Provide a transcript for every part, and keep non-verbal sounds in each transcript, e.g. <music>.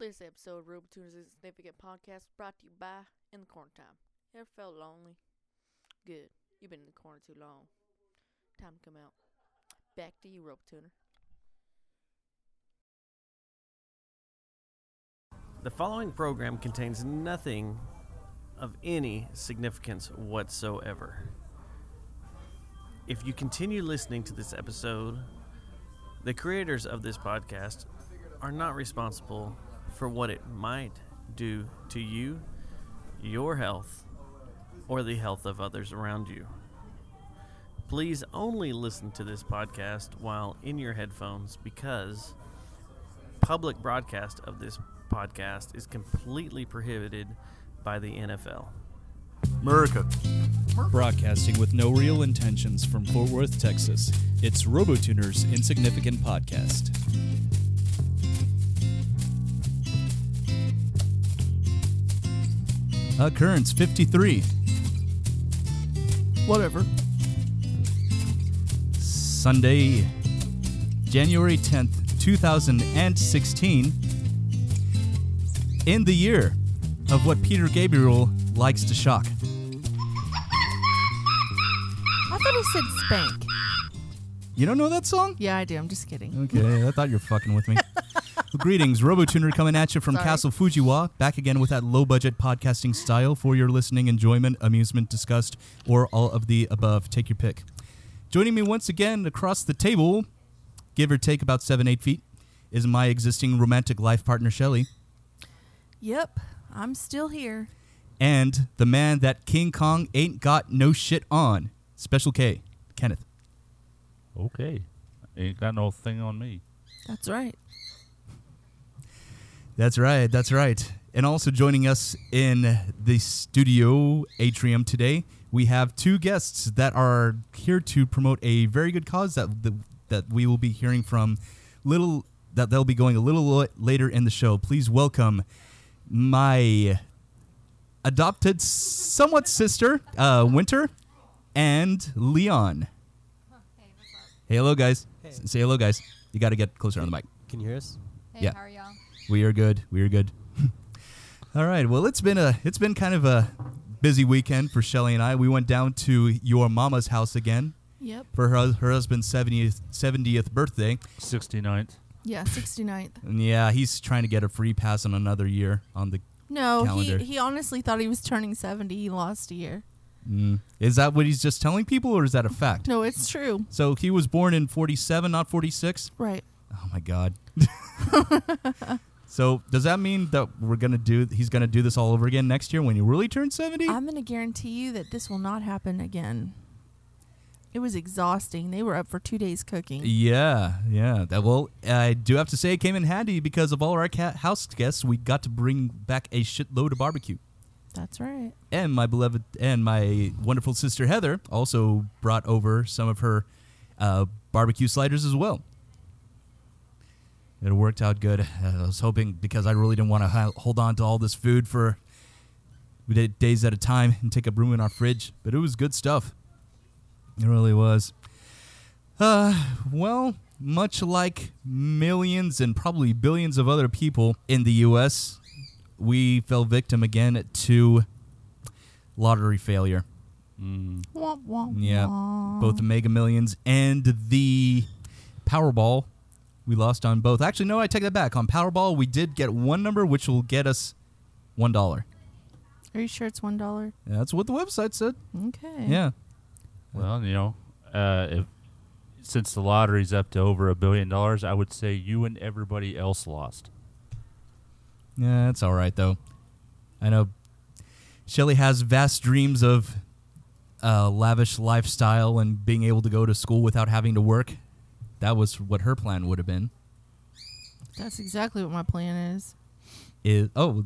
This episode of RoboTuner's Insignificant Podcast brought to you by In the Corner Time. Ever felt lonely? Good. You've been in the corner too long. Time to come out. Back to you, Rope Tuner. The following program contains nothing of any significance whatsoever. If you continue listening to this episode, the creators of this podcast are not responsible for what it might do to you, your health, or the health of others around you. Please only listen to this podcast while in your headphones because public broadcast of this podcast is completely prohibited by the NFL. America. Broadcasting with no real intentions from Fort Worth, Texas. It's RoboTuner's Insignificant Podcast. Occurrence 53. Whatever. Sunday, January 10th, 2016. In the year of what Peter Gabriel likes to shock. I thought he said spank. You don't know that song? Yeah, I do. I'm just kidding. Okay, I thought you were fucking with me. <laughs> Well, greetings, RoboTuner coming at you from Sorry. Castle Fujiwa, back again with that low budget podcasting style for your listening enjoyment, amusement, disgust, or all of the above. Take your pick. Joining me once again across the table, give or take about seven, eight feet, is my existing romantic life partner, Shelly, Yep, I'm still here. and the man that King Kong ain't got no shit on, Special K, Kenneth. Okay. Ain't got no thing on me. That's right. That's right. That's right. And also joining us in the studio atrium today, we have two guests that are here to promote a very good cause that the, that we will be hearing from little that they'll be going a little later in the show. Please welcome my adopted somewhat sister, uh, Winter, and Leon. Hey, hey hello, guys. S- Say hello, guys. You got to get closer on the mic. Can you hear us? Hey, Yeah. How are y'all? We are good. We are good. <laughs> All right. Well, it's been a it's been kind of a busy weekend for Shelly and I. We went down to your mama's house again Yep. for her her husband's 70th 70th birthday. 69th. Yeah, 69th. And <laughs> yeah, he's trying to get a free pass on another year on the No, Calendar. he, he honestly thought he was turning 70. He lost a year. mm. Is that what he's just telling people or is that a fact? No, it's true. So he was born in 47, not 46? Right. Oh my god. <laughs> so does that mean that we're to do he's going to do this all over again next year when he really turns 70? I'm going to guarantee you that this will not happen again. It was exhausting. They were up for two days cooking. Yeah, yeah. That well, I do have to say it came in handy because of all our cat house guests. We got to bring back a shitload of barbecue, That's right. and my beloved and my wonderful sister Heather also brought over some of her uh, barbecue sliders as well. It worked out good. <laughs> I was hoping because I really didn't want to hold on to all this food for days at a time and take up room in our fridge, but it was good stuff. It really was. Uh, well, much like millions and probably billions of other people in the U.S., we fell victim again to lottery failure. Mm. Wah, wah, Yeah, wah. both the Mega Millions and the Powerball. We lost on both. Actually, no, I take that back. On Powerball, we did get one number, which will get us one dollar. Are you sure it's one dollar? That's what the website said. Okay. Yeah. Well, you know, uh, if since the lottery's up to over a billion dollars, I would say you and everybody else lost. Yeah, that's all right though. I know Shelly has vast dreams of a lavish lifestyle and being able to go to school without having to work. That was what her plan would have been. That's exactly what my plan is. Is oh,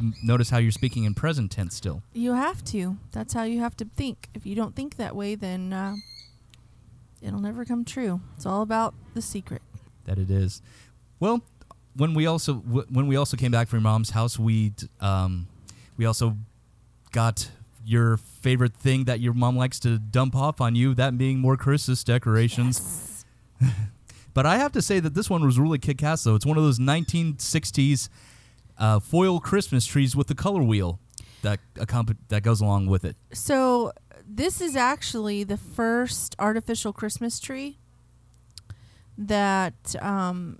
n- notice how you're speaking in present tense still. You have to. That's how you have to think. If you don't think that way, then uh, it'll never come true. It's all about the secret. That it is. Well, when we also w- when we also came back from your mom's house, we um, we also got your favorite thing that your mom likes to dump off on you, that being more Christmas decorations. <laughs> But I have to say that this one was really kick ass, though. It's one of those 1960s uh, foil Christmas trees with the color wheel that accompa- that goes along with it. So this is actually the first artificial Christmas tree that um,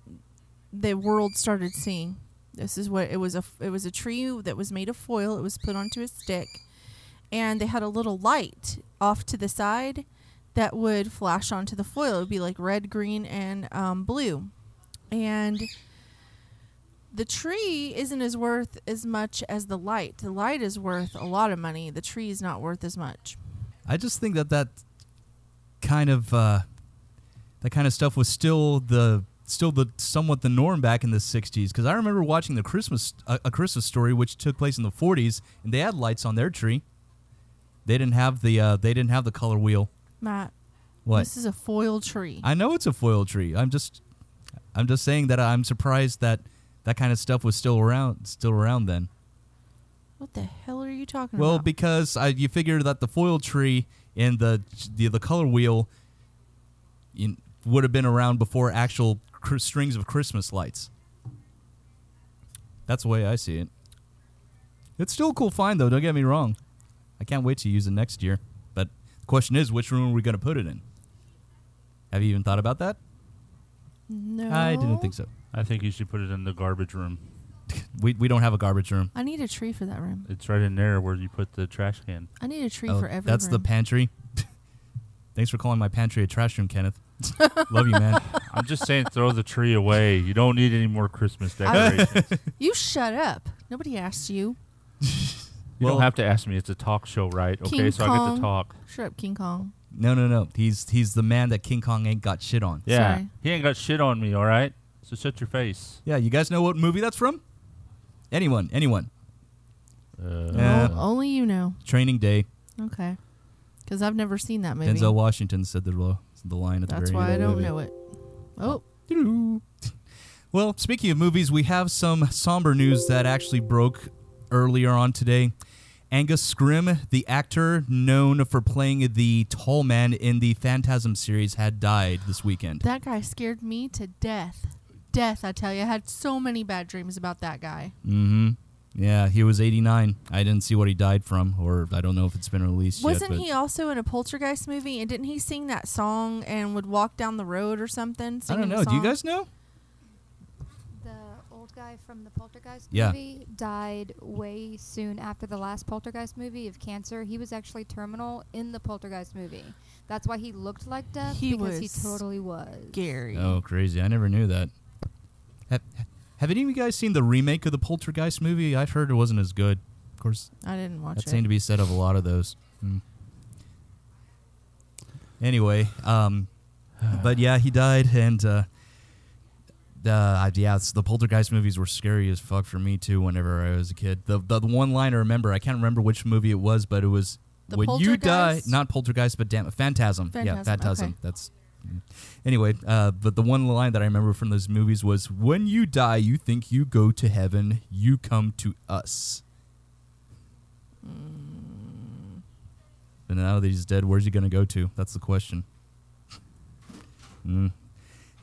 the world started seeing. This is what it was a it was a tree that was made of foil. It was put onto a stick, and they had a little light off to the side that would flash onto the foil. It would be like red, green, and um, blue, and the tree isn't as worth as much as the light. The light is worth a lot of money. The tree is not worth as much. I just think that that kind of uh, that kind of stuff was still the still the somewhat the norm back in the 60s because I remember watching the Christmas a, a Christmas story which took place in the 40s and they had lights on their tree. They didn't have the uh, they didn't have the color wheel. Matt, What? this is a foil tree. I know it's a foil tree. I'm just I'm just saying that I'm surprised that that kind of stuff was still around still around then. what the hell are you talking Well, about? Well, because I, you figure that the foil tree and the the, the color wheel in, would have been around before actual cr- strings of Christmas lights. That's the way I see it. It's still a cool find, though. Don't get me wrong. I can't wait to use it next year. But the question is, which room are we going to put it in? Have you even thought about that? no, I didn't think so. I think you should put it in the garbage room. <laughs> We, we don't have a garbage room. I need a tree for that room. It's right in there where you put the trash can. I need a tree Oh, for every that's the pantry. <laughs> Thanks for calling my pantry a trash room, Kenneth. <laughs> Love you, man. I'm just saying, throw the tree away. You don't need any more Christmas I- decorations. you shut up. Nobody asked you. You Well- don't have to ask me. It's a talk show, right? Okay, King so I get Kong. to talk. Shut up, King Kong. No, no, no. He's he's the man that King Kong ain't got shit on. Yeah, Sorry. he ain't got shit on me. All right, so shut your face. Yeah, you guys know what movie that's from? Anyone? Anyone? Uh, Yeah. Oh, only you know. Training Day. Okay. Because I've never seen that movie. Denzel Washington said the lo- the line at the top. That's the why very I end of don't the know it. Oh, movie. <laughs> Well, speaking of movies, we have some somber news that actually broke earlier on today. Angus Scrimm, the actor known for playing the tall man in the Phantasm series, had died this weekend. that guy scared me to death. Death, I tell you. I had so many bad dreams about that guy. Mm-hmm. Yeah, he was 89. I didn't see what he died from, or I don't know if it's been released Wasn't yet. he also in a Poltergeist movie? And didn't he sing that song and would walk down the road or something? I don't know. Do you guys know? The old guy from the Poltergeist Yeah. movie died way soon after the last Poltergeist movie of cancer. He was actually terminal in the Poltergeist movie. That's why he looked like death He because he was totally was. Gary. Oh, crazy! I never knew that. Have, have any of you guys seen the remake of the Poltergeist movie? I've heard it wasn't as good. Of course, I didn't watch that it. seemed to be said of a lot of those. Hmm. Anyway, um, but yeah, he died, and uh, uh, yeah, the Poltergeist movies were scary as fuck for me too. Whenever I was a kid, the the one line I remember, I can't remember which movie it was, but it was The when you die, not Poltergeist, but damn, Phantasm. Yeah, Phantasm, Phantasm. okay. That's anyway. Uh, but the one line that I remember from those movies was, "When you die, you think you go to heaven, you come to us." And now that he's dead, where's he gonna go to? That's the question. Mm.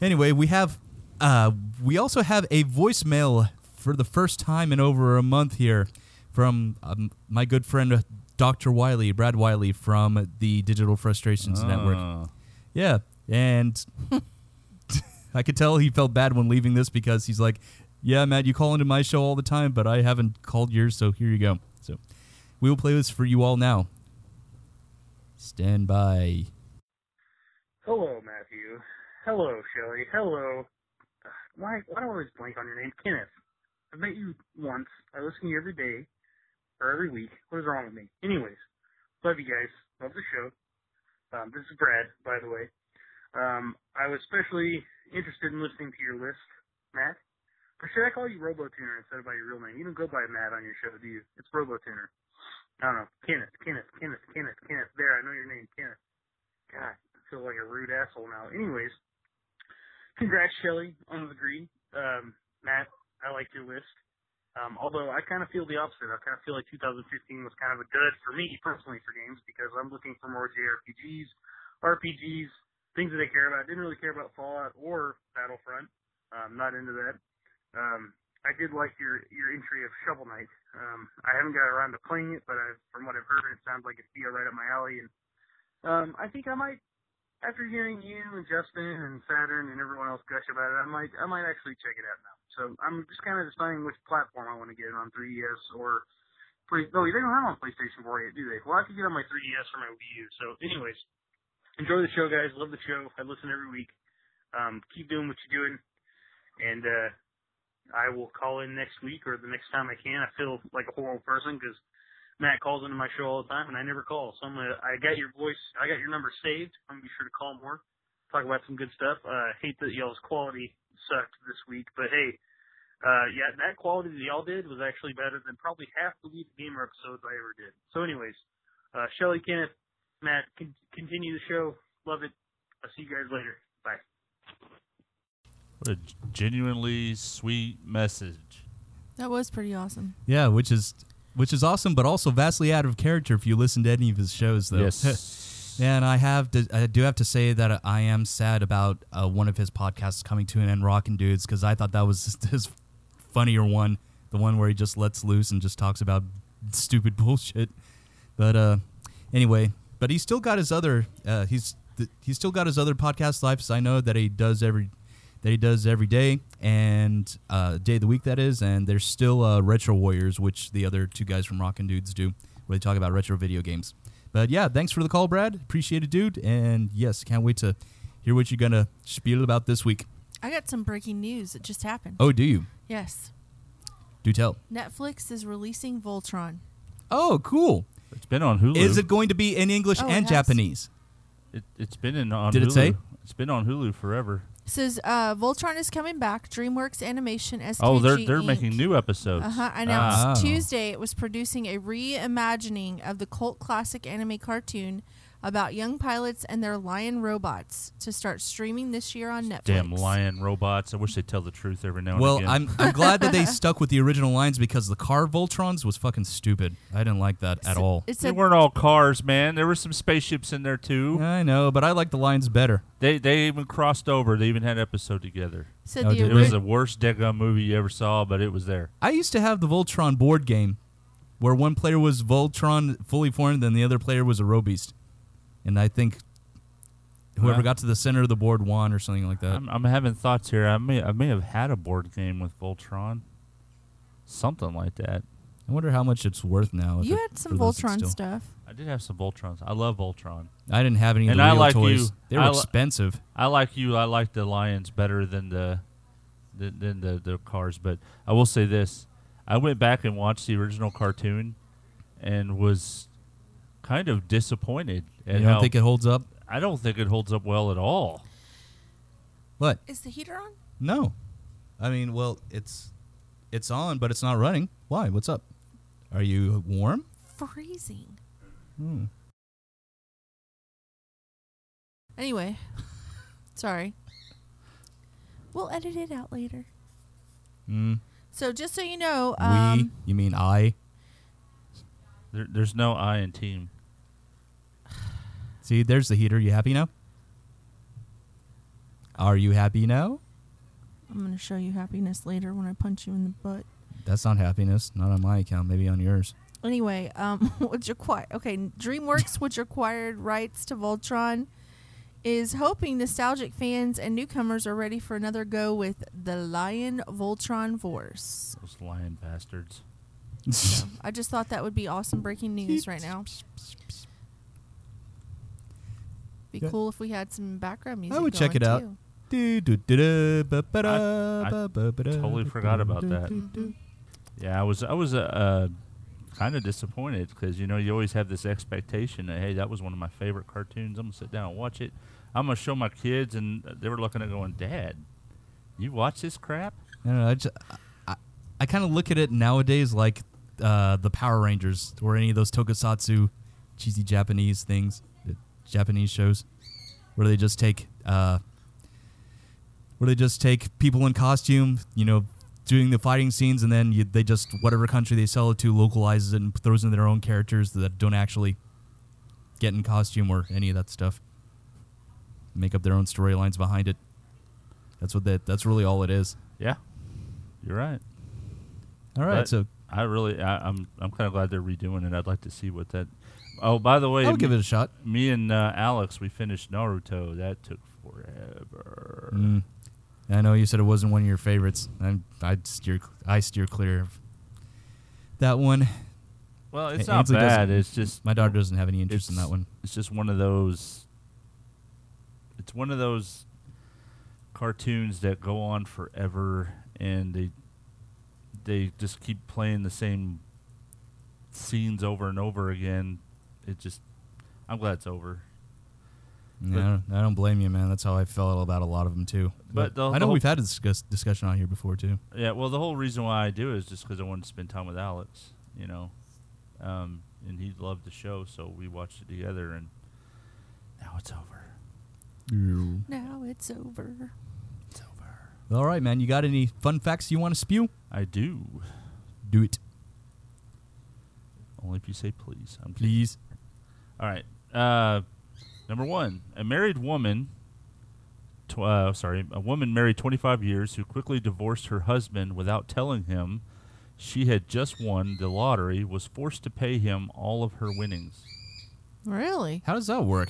Anyway, we have, uh, we also have a voicemail for the first time in over a month here from um, my good friend uh, Dr. Wiley, Brad Wiley from the Digital Frustrations Network. Ah. Yeah, and <laughs> I could tell he felt bad when leaving this because he's like, "Yeah, Matt, you call into my show all the time, but I haven't called yours, so here you go." So we will play this for you all now. Stand by. Hello, Matthew. Hello, Shelly. Hello. Why, why do I always blank on your name? Kenneth. I've met you once. I listen to you every day or every week. What is wrong with me? Anyways, love you guys. Love the show. Um, this is Brad, by the way. Um, I was especially interested in listening to your list, Matt. Or should I call you RoboTuner instead of by your real name? You don't go by Matt on your show, do you? It's RoboTuner. I don't know. Kenneth, Kenneth, Kenneth, Kenneth, Kenneth. There, I know your name, Kenneth. God, I feel like a rude asshole now. Anyways, congrats, Shelly, on the degree. Um, Matt, I like your list. Um, although I kind of feel the opposite. I kind of feel like 2015 was kind of a dud for me personally for games because I'm looking for more JRPGs, RPGs, things that I care about. I didn't really care about Fallout or Battlefront. Um, not into that. Um, I did like your your entry of Shovel Knight. Um, I haven't got around to playing it, but I, from what I've heard, it sounds like it'd be right up my alley. And um, I think I might, after hearing you and Justin and Saturn and everyone else gush about it, I might I might actually check it out now. So I'm just kind of deciding which platform I want to get it on 3DS or. Play, no, they don't have on PlayStation 4 yet, do they? Well, I could get on my 3DS or my Wii U. So, anyways, enjoy the show, guys. Love the show. I listen every week. Um, keep doing what you're doing, and uh, I will call in next week or the next time I can. I feel like a horrible person because Matt calls into my show all the time and I never call. So I'm gonna, I got your voice, I got your number saved. I'm gonna be sure to call more, talk about some good stuff. Uh, hate that y'all's quality sucked this week, but hey, uh, yeah, that quality that y'all did was actually better than probably half the Weed Gamer episodes I ever did. So anyways, uh, Shelly, Kenneth, Matt, con- continue the show. Love it. I'll see you guys later. Bye. What a genuinely sweet message. That was pretty awesome. Yeah, which is which is awesome, but also vastly out of character if you listen to any of his shows, though. Yes. <laughs> and I have to, I do have to say that I am sad about uh, one of his podcasts coming to an end, Rockin' Dudes, because I thought that was <laughs> his funnier one, the one where he just lets loose and just talks about stupid <laughs> bullshit. But uh, anyway, but he's still got his other, uh, he's th- he's still got his other podcast lives. I know that he does every that he does every day and uh, day of the week that is. And there's still uh, Retro Warriors, which the other two guys from Rockin' Dudes do, where they talk about retro video games. But yeah, thanks for the call, Brad. Appreciate it, dude. And yes, can't wait to hear what you're gonna spiel about this week. I got some breaking news that just happened. Oh, do you? Yes. Do tell. Netflix is releasing Voltron. Oh, cool. It's been on Hulu. Is it going to be in English Oh, it and has. Japanese? It, it's been in on Did it say? It's been on Hulu forever. Says uh, Voltron is coming back. DreamWorks Animation SKG Oh, they're they're Inc. making new episodes. Uh-huh. Announced Ah. Tuesday it was producing a reimagining of the cult classic anime cartoon about young pilots and their lion robots to start streaming this year on Netflix. Damn lion robots! I wish they'd tell the truth every now and Well, again. I'm I'm glad that they <laughs> stuck with the original lines because the car Voltrons was fucking stupid. I didn't like that at all. It they said weren't all cars, man. There were some spaceships in there too. I know, but I like the lines better. They they even crossed over. They even had an episode together. said Oh, the It was the worst Deadgun movie you ever saw, but it was there. I used to have the Voltron board game where one player was Voltron fully formed and the other player was a Robeast. And I think whoever Wow. got to the center of the board won or something like that. I'm, I'm having thoughts here. I may I may have had a board game with Voltron, something like that. I wonder how much it's worth now. if you it- had some for those that Voltron stuff. I did have some Voltrons. I love Voltron. I didn't have any of And the I real like toys. you. They were I li- expensive. I like you. I like the lions better than the than, than the the cars. But I will say this: I went back and watched the original cartoon, and was kind of disappointed. You don't how, think it holds up? I don't think it holds up well at all. What? Is the heater on? No. I mean, well, it's it's on, but it's not running. Why? What's up? Are you warm? Freezing. Hmm. Anyway, <laughs> sorry. We'll edit it out later. Mm. So just so you know, um, we? You mean I? There, there's no I in team. See, there's the heater. You happy now? Are you happy now? I'm going to show you happiness later when I punch you in the butt. That's not happiness. Not on my account. Maybe on yours. Anyway, um, <laughs> which acquired okay, DreamWorks, which acquired rights to Voltron, is hoping nostalgic fans and newcomers are ready for another go with the Lion Voltron Force. Those lion bastards. So I just thought that would be awesome breaking news right now. <laughs> Be Yeah. cool if we had some background music. I would check it out. too. I- totally forgot about that. do, do. Yeah, I was I was uh, uh, kind of disappointed because you know you always have this expectation that hey that was one of my favorite cartoons. I'm gonna sit down and watch it. I'm gonna show my kids, and they were looking at going, Dad, you watch this crap? I don't know. I, just, I, I kind of look at it nowadays like uh, the Power Rangers or any of those tokusatsu cheesy Japanese things, Japanese shows, where they just take uh, where they just take people in costume, you know, doing the fighting scenes, and then you, they just whatever country they sell it to localizes it and throws in their own characters that don't actually get in costume or any of that stuff. Make up their own storylines behind it. That's what that. That's really all it is. Yeah, you're right. All right, But- so I really, I, I'm, I'm kind of glad they're redoing it. I'd like to see what that. Oh, by the way, I'll me, give it a shot. me and uh, Alex, we finished Naruto. That took forever. Mm. I know you said it wasn't one of your favorites. I'm, I'd steer, I steer clear of that one. Well, it's not Ainsley bad. It's just My daughter doesn't have any interest in that one. it's just one of those it's one of those cartoons that go on forever and they they just keep playing the same scenes over and over again it just i'm glad it's over Yeah, I don't, I don't blame you, man. That's how I felt about a lot of them too. But the- I the know whole- we've had a discuss, discussion on here before too. yeah well the whole reason why i do is just because i wanted to spend time with alex you know um, and he loved the show so we watched it together and now it's over Now it's over. it's over All right, man. You got any fun facts you want to spew? i do Do it, only if you say please i'm please. All right. Uh, number one, a married woman. Tw- uh, sorry, a woman married 25 years who quickly divorced her husband without telling him she had just won the lottery was forced to pay him all of her winnings. Really? How does that work?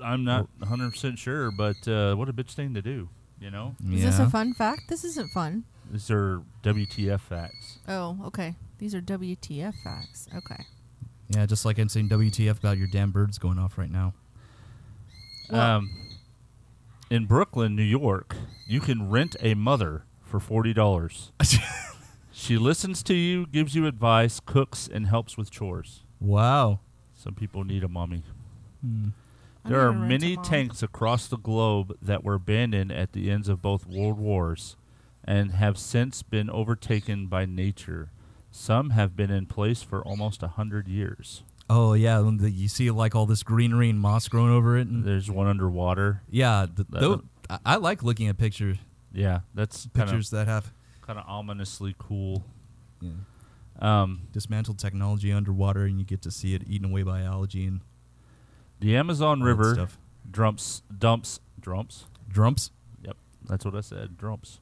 I'm not 100% sure, but uh, what a bitch thing to do, you know? Is this a fun fact? This isn't fun. These are WTF facts. Oh, okay. These are WTF facts. Okay. Yeah, just like I'm saying WTF about your damn birds going off right now. Well- Um, in Brooklyn, New York, you can rent a mother for $40. <laughs> She listens to you, gives you advice, cooks, and helps with chores. wow. Some people need a mommy. Hmm. There are gonna rent a many tanks across the globe that were abandoned at the ends of both world wars and have since been overtaken by nature. Some have been in place for almost a hundred years. Oh yeah, the- you see like all this greenery and moss growing over it, and There's one underwater. yeah, th- That- tho- I, I like looking at pictures Yeah, that's pictures that have kind of ominously cool. yeah, Um, dismantled technology underwater, and you get to see it eaten away by algae and the Amazon River stuff. dumps dumps drumps Drumps. Yep. That's what I said. Drumps.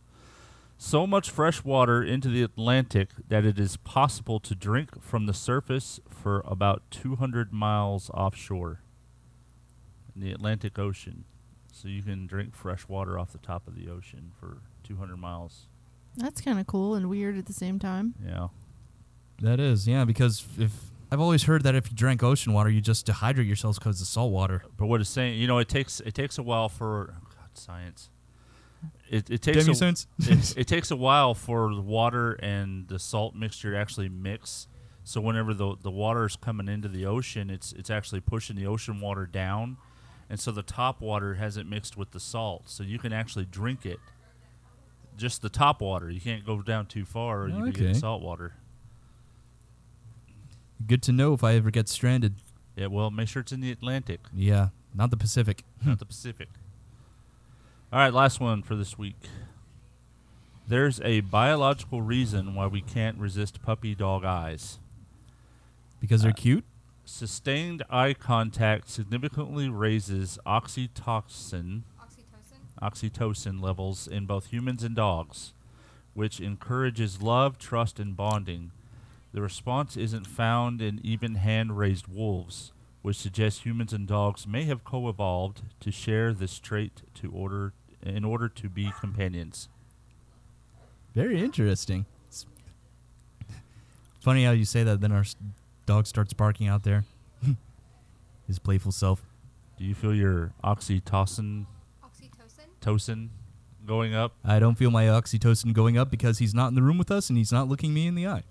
So much fresh water into the Atlantic that it is possible to drink from the surface for about 200 miles offshore in the Atlantic Ocean. So you can drink fresh water off the top of the ocean for 200 miles. That's kind of cool and weird at the same time. Yeah. That is, yeah, because if I've always heard that if you drink ocean water, you just dehydrate yourselves because it's salt water. But what it's saying, you know, it takes it takes a while for oh God, science. It it takes a, sense. <laughs> it, it takes a while for the water and the salt mixture to actually mix. So whenever the the water is coming into the ocean, it's it's actually pushing the ocean water down, and so the top water hasn't mixed with the salt, so you can actually drink it. Just the top water. You can't go down too far, or you can Okay. get salt water. Good to know if I ever get stranded. Yeah, well, make sure it's in the Atlantic, Yeah, not the Pacific. not <laughs> the Pacific. All right, last one for this week. There's a biological reason why we can't resist puppy dog eyes. Because they're Uh, cute. Sustained eye contact significantly raises oxytocin, Oxytocin. oxytocin levels in both humans and dogs, which encourages love, trust, and bonding. The response isn't found in even hand-raised wolves, which suggests humans and dogs may have co-evolved to share this trait to order in order to be companions. Very interesting. It's funny how you say that. Then our dog starts barking out there. <laughs> His playful self. Do you feel your oxytocin Oxytocin. tocin going up? I don't feel my oxytocin going up because he's not in the room with us and he's not looking me in the eye.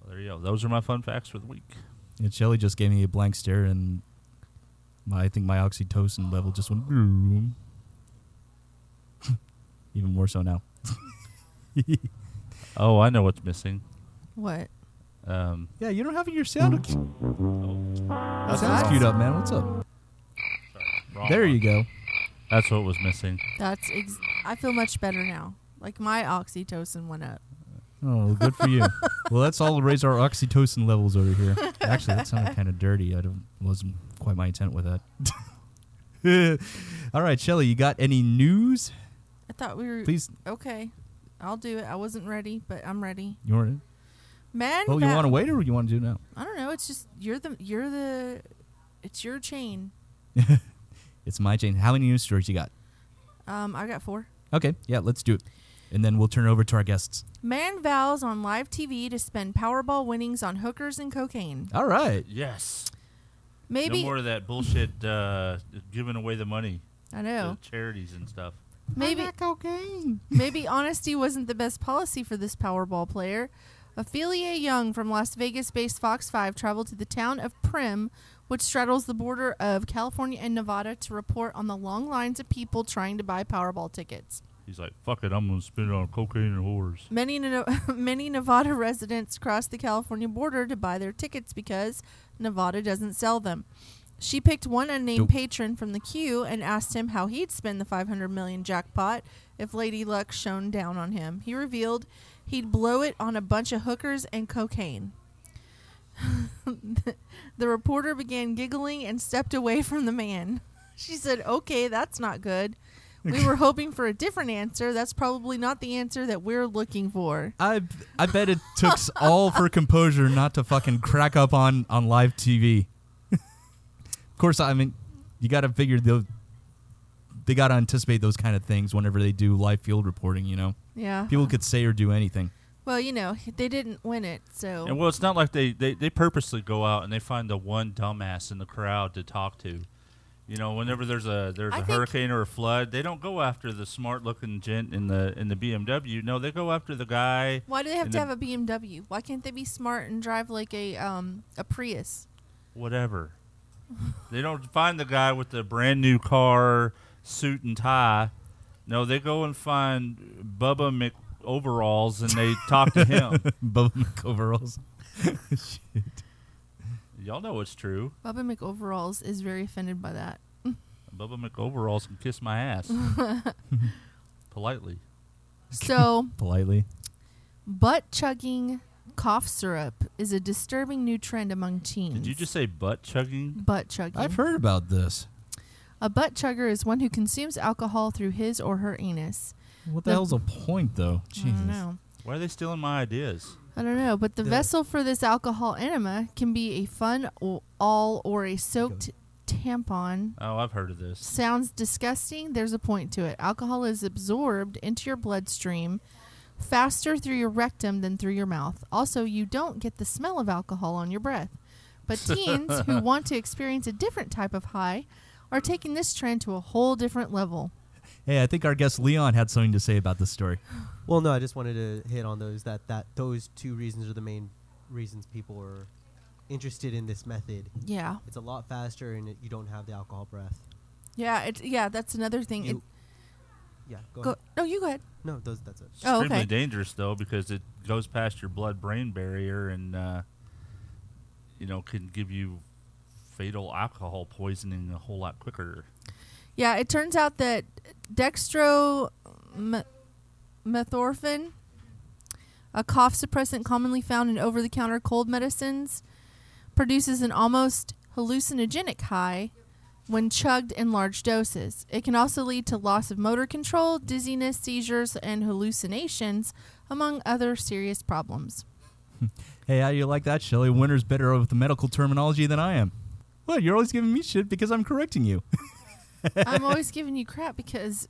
Well, there you go. Those are my fun facts for the week. And Shelly just gave me a blank stare, and my, I think my oxytocin level just went. boom. Even more so now. <laughs> Oh, I know what's missing. What? Um, Yeah, you don't have your sound. oh, That sounds queued up, man. What's up? wrong There one. you go. That's what was missing. That's. Ex- I feel much better now. Like my oxytocin went up. Oh, good for you. <laughs> well, let's all raise our oxytocin levels over here. <laughs> Actually, that sounded kind of dirty. I wasn't quite my intent with that. all right, Shelly, you got any news? I thought we were Please. okay. I'll do it. I wasn't ready, but I'm ready. You want? Man, Oh, you Val- want to wait or you want to do it now? I don't know. It's just you're the you're the it's your chain. <laughs> It's my chain. How many news stories you got? Um, I got four. Okay, yeah, let's do it, and then we'll turn it over to our guests. Man vows on live TV to spend Powerball winnings on hookers and cocaine. All right. Yes. Maybe no more of that bullshit uh, giving away the money I know. to charities and stuff. Maybe cocaine. <laughs> maybe honesty wasn't the best policy for this Powerball player. Ophelia Young from Las Vegas-based Fox 5 traveled to the town of Primm, which straddles the border of California and Nevada, to report on the long lines of people trying to buy Powerball tickets. He's like, fuck it, I'm going to spend it on cocaine and whores. Many Ne- <laughs> many Nevada residents crossed the California border to buy their tickets because Nevada doesn't sell them. She picked one unnamed patron from the queue and asked him how he'd spend the 500 million jackpot if Lady Luck shone down on him. He revealed he'd blow it on a bunch of hookers and cocaine. <laughs> the reporter began giggling and stepped away from the man. <laughs> She said, "Okay, that's not good. We were <laughs> hoping for a different answer. That's probably not the answer that we're looking for." I I bet it took all her composure not to fucking crack up on on live TV. Of course, I mean, you got to figure those. They got to anticipate those kind of things whenever they do live field reporting. You know, Yeah. people could say or do anything. Well, you know, they didn't win it, so And well, it's not like they, they, they purposely go out and they find the one dumbass in the crowd to talk to. You know, whenever there's a there's I a hurricane or a flood, they don't go after the smart looking gent in the in the BMW. No, they go after the guy. why do they have to the- have a BMW? Why can't they be smart and drive like a um a Prius? whatever. They don't find the guy with the brand new car, suit and tie. No, they go and find Bubba Mc overalls and they talk to him. <laughs> Bubba McOveralls. <laughs> Shit. Y'all know it's true. Bubba McOveralls is very offended by that. Bubba McOveralls can kiss my ass <laughs> politely. So, Politely. butt chugging cough syrup is a disturbing new trend among teens. Did you just say butt chugging? butt chugging? I've heard about this. A butt chugger is one who consumes alcohol through his or her anus. What the The- hell's a point, though? I Jesus. don't know. Why are they stealing my ideas? I don't know, but the, The- vessel for this alcohol enema can be a fun o- all or a soaked tampon. Oh, I've heard of this. Sounds disgusting. There's a point to it. Alcohol is absorbed into your bloodstream faster through your rectum than through your mouth. Also, you don't get the smell of alcohol on your breath. But <laughs> teens who want to experience a different type of high are taking this trend to a whole different level. Hey, I think our guest Leon had something to say about this story. <gasps> Well, no, I just wanted to hit on those that that those two reasons are the main reasons people are interested in this method. Yeah. It's a lot faster, and it, you don't have the alcohol breath. Yeah, it's yeah, that's another thing. You- it, Yeah, go, go, ahead. no, you go ahead. No, those that's it. Oh, Extremely okay. dangerous though because it goes past your blood-brain barrier and uh, you know can give you fatal alcohol poisoning a whole lot quicker. Yeah, it turns out that dextromethorphan, a cough suppressant commonly found in over the counter cold medicines, produces an almost hallucinogenic high when chugged in large doses. It can also lead to loss of motor control, dizziness, seizures, and hallucinations, among other serious problems. <laughs> Hey, how do you like that, Shelly? Winter's better with the medical terminology than I am. What? You're always giving me shit because I'm correcting you. <laughs> I'm always giving you crap because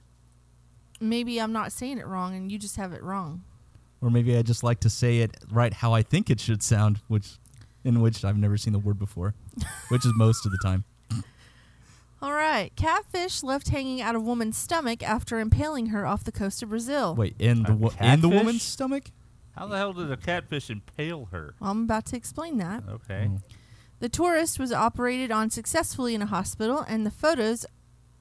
maybe I'm not saying it wrong and you just have it wrong. or maybe I just like to say it right how I think it should sound, which in which I've never seen the word before, which is most of the time. All right. Catfish left hanging out of woman's stomach after impaling her off the coast of Brazil. Wait, in the wo- in the catfish? woman's stomach? How the hell did a catfish impale her? Well, I'm about to explain that. Okay. Oh. The tourist was operated on successfully in a hospital, and the photos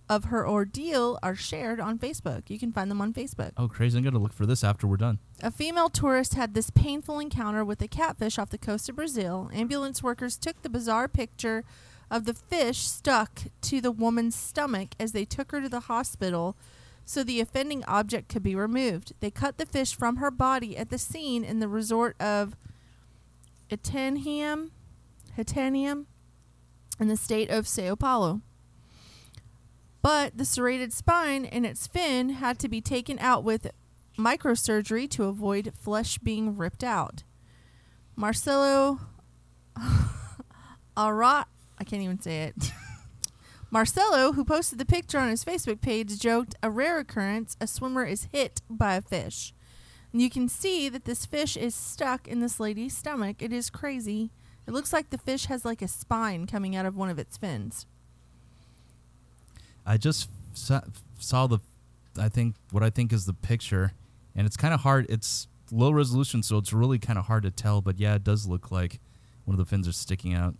of her ordeal are shared on Facebook. You can find them on Facebook. Oh, crazy! I'm gonna look for this after we're done. A female tourist had this painful encounter with a catfish off the coast of Brazil. Ambulance workers took the bizarre picture of the fish stuck to the woman's stomach as they took her to the hospital so the offending object could be removed. They cut the fish from her body at the scene in the resort of Etenium, Etenium in the state of Sao Paulo. But the serrated spine and its fin had to be taken out with microsurgery to avoid flesh being ripped out. Marcelo <laughs> Arat, I can't even say it. <laughs> Marcelo, who posted the picture on his Facebook page, joked, "A rare occurrence: a swimmer is hit by a fish." And you can see that this fish is stuck in this lady's stomach. It is crazy. It looks like the fish has like a spine coming out of one of its fins. I just saw, saw the, I think what I think is the picture, and it's kind of hard. It's low resolution, so it's really kind of hard to tell. But yeah, it does look like one of the fins are sticking out.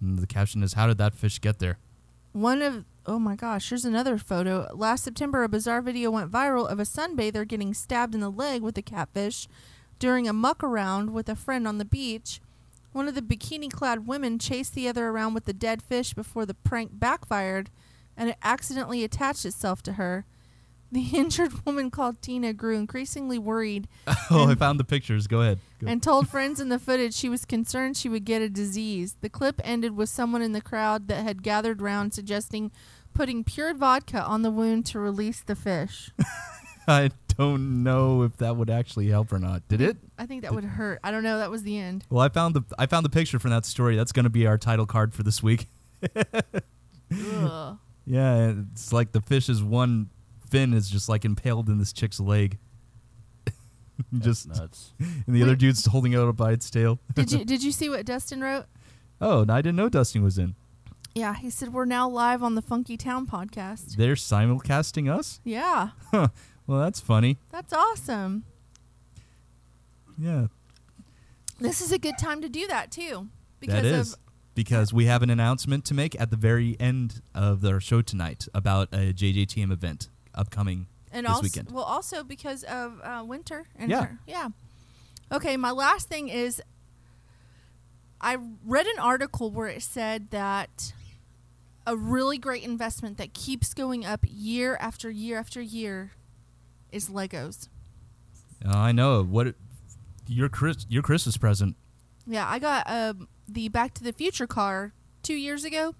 And the caption is, "How did that fish get there?" One of oh my gosh, here's another photo. Last September, a bizarre video went viral of a sunbather getting stabbed in the leg with a catfish during a muck around with a friend on the beach. One of the bikini-clad women chased the other around with the dead fish before the prank backfired, and it accidentally attached itself to her. <laughs> The injured woman called Tina grew increasingly worried <laughs> oh, I found the pictures. Go ahead. Go. and told friends in the footage she was concerned she would get a disease. The clip ended with someone in the crowd that had gathered round suggesting putting pure vodka on the wound to release the fish. <laughs> I don't know if that would actually help or not. Did it? I think that would hurt. I don't know. That was the end. Well, I found the I found the picture from that story. That's going to be our title card for this week. Yeah, it's like the fish is one fin is just like impaled in this chick's leg. <laughs> just That's nuts. <laughs> and the other dude's holding it up by its tail. Did you <laughs> did you see what Dustin wrote? Oh, and I didn't know Dustin was in. Yeah, he said we're now live on the Funky Town podcast. They're simulcasting us. Yeah, Well, that's funny. that's awesome. Yeah, This is a good time to do that too, because that is of because we have an announcement to make at the very end of our show tonight about a JJTM event upcoming. and this also weekend. well also because of uh, winter and Yeah. yeah okay my last thing is i read an article where it said that a really great investment that keeps going up year after year after year is legos Uh, I know what your Chris your Christmas present. yeah i got um, the back to the future car two years ago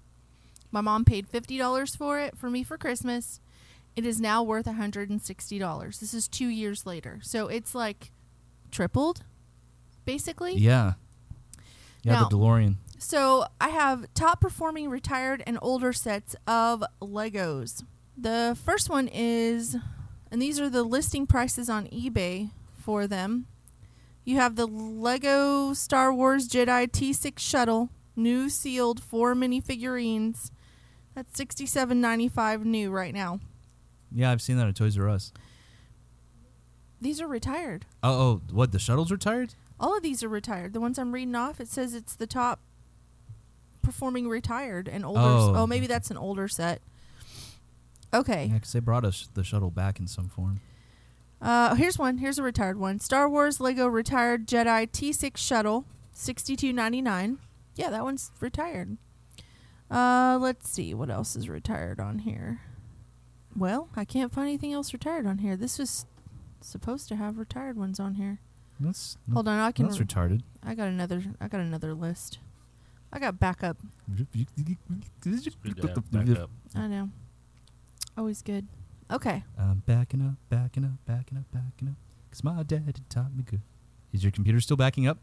my mom paid $50 for it for me for christmas it is now worth $160 this is two years later. So it's like tripled basically? Yeah, yeah, Now- the DeLorean. so i have top performing retired and older sets of legos. The first one is and these are the listing prices on ebay for them. You have the lego star wars jedi t6 shuttle new sealed four mini figurines that's 67.95 new right now Yeah, I've seen that at Toys R Us. these are retired Oh, oh, what? The shuttle's retired? all of these are retired the ones i'm reading off it says it's the top performing retired and older Oh. oh maybe that's an older set okay Yeah, because they brought us the shuttle back in some form. Uh, here's one. Here's a retired one. Star Wars Lego retired Jedi T6 shuttle, sixty-two ninety-nine. Yeah, that one's retired. Uh, let's see what else is retired on here. Well, I can't find anything else retired on here. This was supposed to have retired ones on here. That's Hold on, I can. that's retarded. I got another. I got another list. I got backup. Good to backup. I know. Always good. Okay. I'm backing up, backing up, backing up, backing up. Because my dad taught me good. Is your computer still backing up?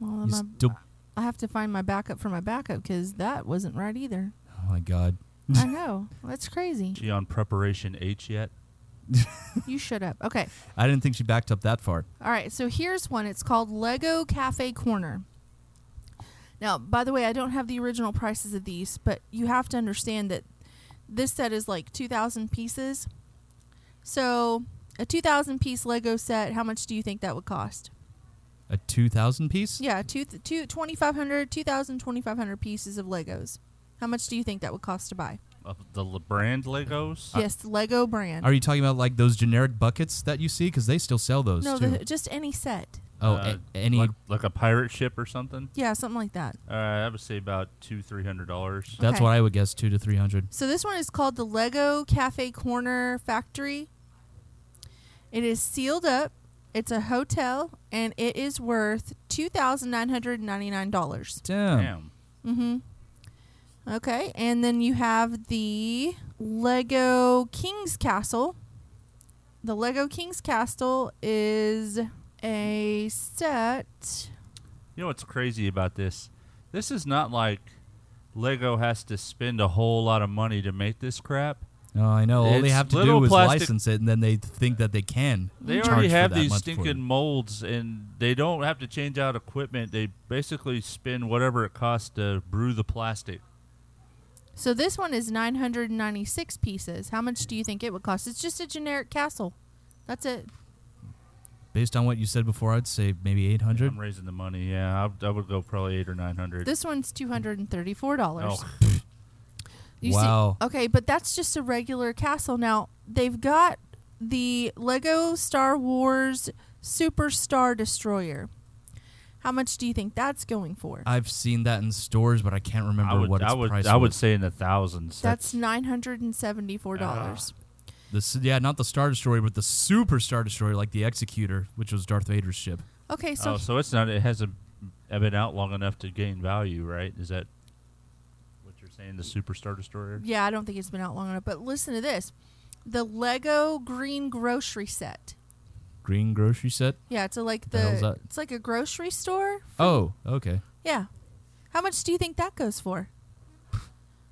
Well, You I'm a- still, I have to find my backup for my backup because that wasn't right either. oh my god. <laughs> I know. That's crazy. She on preparation H yet? <laughs> You shut up. Okay. I didn't think she backed up that far. All right. So here's one. It's called Lego Cafe Corner. Now, by the way, I don't have the original prices of these, but you have to understand that this set is like 2,000 pieces. So a 2,000 piece Lego set, how much do you think that would cost? A 2,000 piece? Yeah, two, two, 2,500, 2,000, 2,500 pieces of Legos. How much do you think that would cost to buy? Of the Le- brand Legos? yes, Lego brand. Are you talking about like those generic buckets that you see? Because they still sell those no, too. the, just any set. oh, Uh, a- any. like, like a pirate ship or something? Yeah, something like that. Uh, I would say about two, three hundred dollars. that's okay. what I would guess, two to three hundred. So this one is called the Lego Cafe Corner Factory. It is sealed up. It's a hotel, and it is worth two thousand nine hundred ninety nine dollars. Damn. Damn. Mm-hmm. Okay, and then you have the Lego King's Castle. the Lego King's Castle is a set. You know what's crazy about this? This is not like Lego has to spend a whole lot of money to make this crap. Oh, I know. All they It's have to little do is plastic- license it, and then they think that they can. They charge already for have that these much for it. stinking molds, and they don't have to change out equipment. They basically spend whatever it costs to brew the plastic. So this one is 996 pieces. How much do you think it would cost? It's just a generic castle. That's it. Based on what you said before, I'd say maybe eight hundred. I'm raising the money. Yeah, I, I would go probably eight or nine hundred. This one's $234. Oh, You see- Wow. okay, but that's just a regular castle. Now, they've got the Lego Star Wars Super Star Destroyer. How much do you think that's going for? I've seen that in stores, but I can't remember I would, what its I would, price I would was. say in the thousands. that's $974. Ah. The s yeah, not the Star Destroyer, but the Super Star Destroyer, like the Executor, which was Darth Vader's ship. Okay, so oh, so it's not. It hasn't been out long enough to gain value, right? Is that what you're saying? The Super Star Destroyer. yeah, I don't think it's been out long enough. But listen to this the Lego Green Grocery Set. Green grocery set. Yeah, it's a, like The hell's the that? it's like a grocery store. Oh, okay. Yeah. How much do you think that goes for?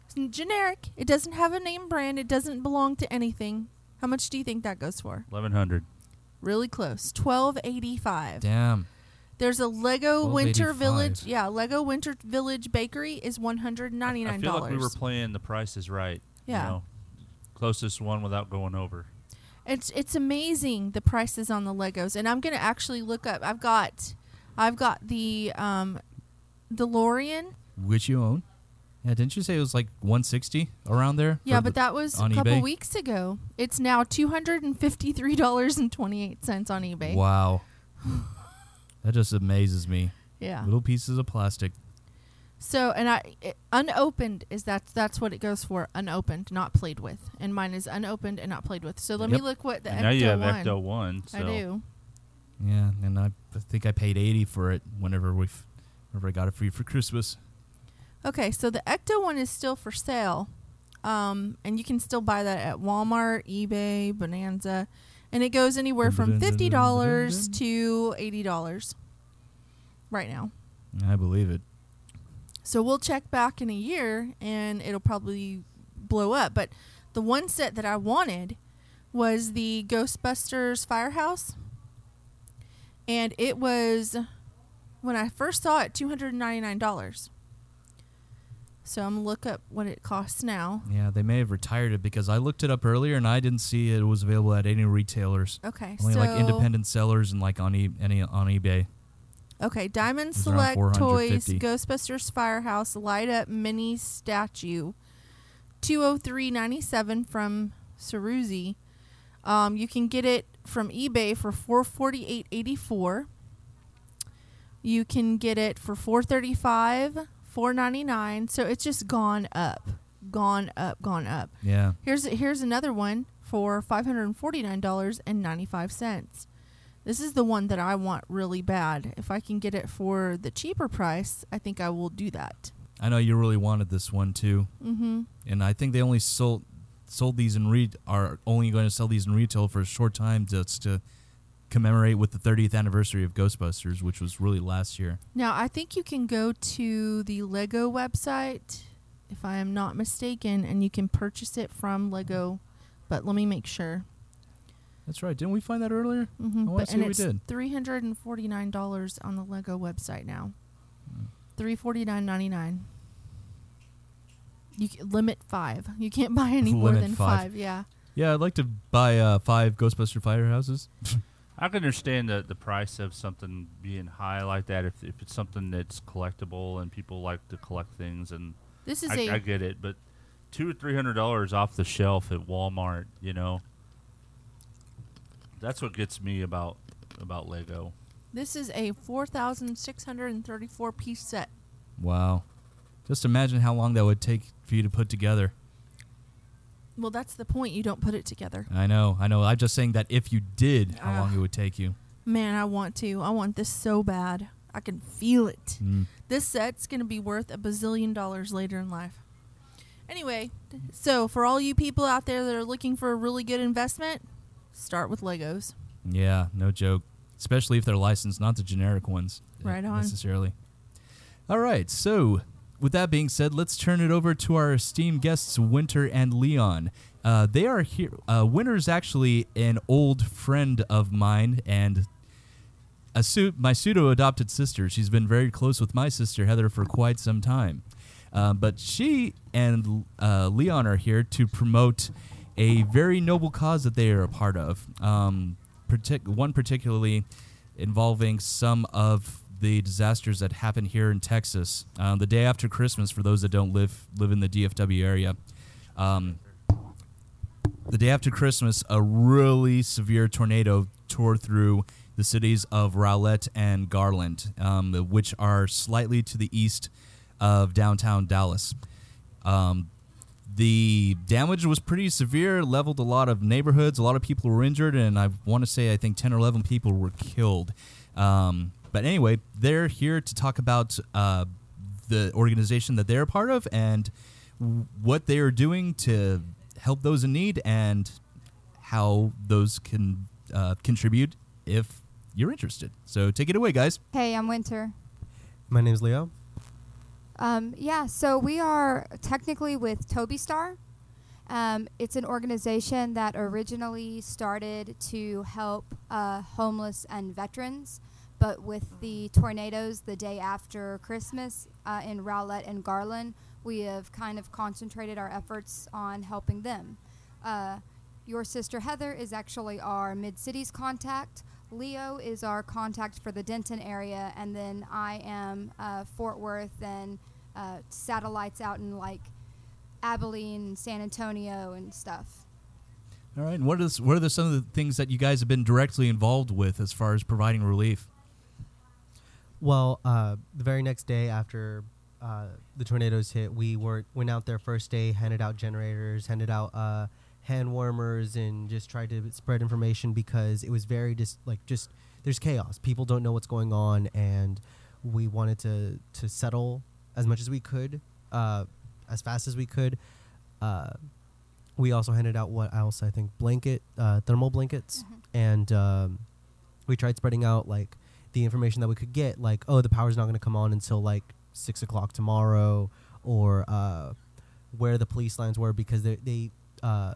It's generic. It doesn't have a name brand. It doesn't belong to anything. How much do you think that goes for? Eleven hundred. Really close. Twelve eighty five. Damn. There's a Lego Winter Village. Yeah, Lego Winter Village Bakery is one hundred ninety I feel like we were playing the Price is Right. Yeah. You know, closest one without going over. It's it's amazing the prices on the Legos, and I'm gonna actually look up. I've got, I've got the um, DeLorean. Which you own? Yeah, didn't you say it was like 160 around there? Yeah, but that was a couple eBay? weeks ago. It's now two hundred and fifty three dollars and twenty eight cents on eBay. Wow. <sighs> that just amazes me. Yeah. Little pieces of plastic. So and I it, unopened is that that's what it goes for. Unopened, not played with, and mine is unopened and not played with. So let me look what the and Ecto now you have one. Ecto One. So I do. Yeah, and I, I think I paid 80 for it whenever we, whenever I got it for you for Christmas. Okay, so the Ecto one is still for sale, um, and you can still buy that at Walmart, eBay, Bonanza, and it goes anywhere from fifty dollars to eighty dollars. Right now, I believe it. So we'll check back in a year, and it'll probably blow up. But the one set that I wanted was the Ghostbusters Firehouse, and it was when I first saw it two hundred ninety nine dollars. So I'm gonna look up what it costs now. Yeah, they may have retired it because I looked it up earlier and I didn't see it was available at any retailers. Okay, Only so like independent sellers and like on e- any on eBay. Okay, Diamond It's around Select Toys 450. Ghostbusters Firehouse Light Up Mini Statue, two oh three ninety seven from Ceruzi. Um, you can get it from eBay for four forty eight eighty four. You can get it for four thirty five, four ninety nine. So it's just gone up, gone up, gone up. Yeah. Here's here's another one for five hundred and forty nine dollars and ninety five cents. This is the one that I want really bad. If I can get it for the cheaper price, I think I will do that. I know you really wanted this one too. Mm-hmm. And I think they only sold sold these in re are only going to sell these in retail for a short time just to commemorate with the 30th anniversary of Ghostbusters, which was really last year. Now I think you can go to the Lego website, if I am not mistaken, and you can purchase it from Lego. But let me make sure. That's right. Didn't we find that earlier? Mm-hmm. I wanna see and what we it's did. three hundred and forty nine dollars on the Lego website now. Hmm. Three forty nine ninety nine. You c- limit five. You can't <laughs> buy any more than five. five. Yeah. Yeah, I'd like to buy uh, five Ghostbuster firehouses. <laughs> I can understand the the price of something being high like that if if it's something that's collectible and people like to collect things and This is I, a I get it, but two or three hundred dollars off the shelf at Walmart, you know, that's what gets me about about Lego. this is a four thousand six hundred and thirty four piece set. Wow. Just imagine how long that would take for you to put together. Well, that's the point. You don't put it together. I know, I know. I'm just saying that if you did, how long it would take you. Man, I want to. I want this so bad. I can feel it. Mm. This set's going to be worth a bazillion dollars later in life. Anyway, so for all you people out there that are looking for a really good investment, Start with Legos. Yeah, no joke. Especially if they're licensed, not the generic ones. Right on. Necessarily. All right. So, with that being said, let's turn it over to our esteemed guests, Winter and Leon. Uh, they are here. Uh, Winter's actually an old friend of mine and a su- my pseudo adopted sister. She's been very close with my sister Heather for quite some time. Uh, but she and uh, Leon are here to promote a very noble cause that they are a part of. Um, partic- one particularly involving some of the disasters that happened here in Texas um, the day after Christmas. For those that don't live live in the DFW area, um, the day after Christmas, a really severe tornado tore through the cities of Rowlett and Garland, um, which are slightly to the east of downtown Dallas. Um, the damage was pretty severe, leveled a lot of neighborhoods. A lot of people were injured, and I want to say I think 10 or 11 people were killed. Um, but anyway, they're here to talk about uh, the organization that they're a part of and what they are doing to help those in need and how those can uh, contribute if you're interested. So take it away, guys. Hey, I'm Winter. My name's Leo. Um, yeah, so we are technically with Toby Star. Um, it's an organization that originally started to help uh, homeless and veterans, but with the tornadoes the day after Christmas uh, in Rowlett and Garland, we have kind of concentrated our efforts on helping them. Uh, your sister Heather is actually our Mid Cities contact. Leo is our contact for the Denton area, and then I am uh, Fort Worth and uh, satellites out in like Abilene, San Antonio, and stuff. All right. And what is what are the, some of the things that you guys have been directly involved with as far as providing relief? Well, uh, the very next day after uh, the tornadoes hit, we were went out there first day, handed out generators, handed out uh, hand warmers, and just tried to spread information because it was very just like just there's chaos. People don't know what's going on, and we wanted to to settle as much as we could, uh, as fast as we could. Uh, we also handed out what else I think blanket, uh, thermal blankets, and um, we tried spreading out like the information that we could get, like oh the power's not going to come on until like six o'clock tomorrow, or uh, where the police lines were because they they uh,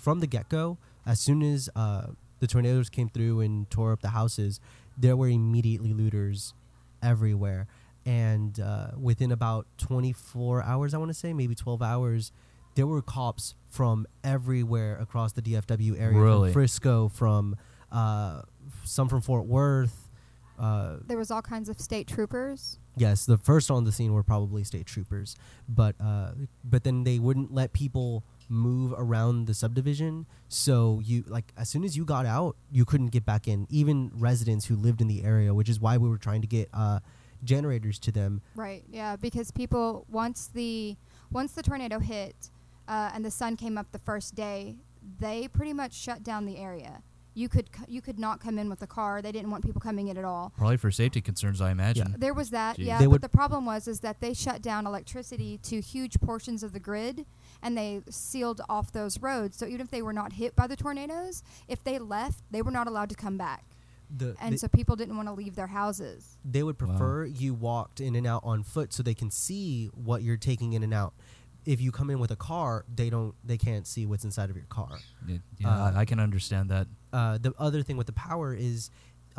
from the get go as soon as uh, the tornadoes came through and tore up the houses, there were immediately looters everywhere. And uh, within about 24 hours, I want to say, maybe 12 hours, there were cops from everywhere across the DFW area. Really? From Frisco, from uh, some from Fort Worth. Uh, There was all kinds of state troopers. yes, the first on the scene were probably state troopers, but uh, but then they wouldn't let people move around the subdivision. So you like as soon as you got out, you couldn't get back in. Even residents who lived in the area, which is why we were trying to get uh, generators to them. Right. Yeah, because people once the once the tornado hit uh, and the sun came up the first day, they pretty much shut down the area. You could c- you could not come in with a car. They didn't want people coming in at all. Probably for safety concerns, I imagine. There was that, Jeez. yeah. They but the problem was is that they shut down electricity to huge portions of the grid, and they sealed off those roads. So even if they were not hit by the tornadoes, if they left, they were not allowed to come back, The, and they, so people didn't want to leave their houses. they would Wow. prefer you walked in and out on foot so they can see what you're taking in and out. If you come in with a car, they don't they can't see what's inside of your car. Yeah, yeah, Uh, I can understand that. uh, the other thing with the power is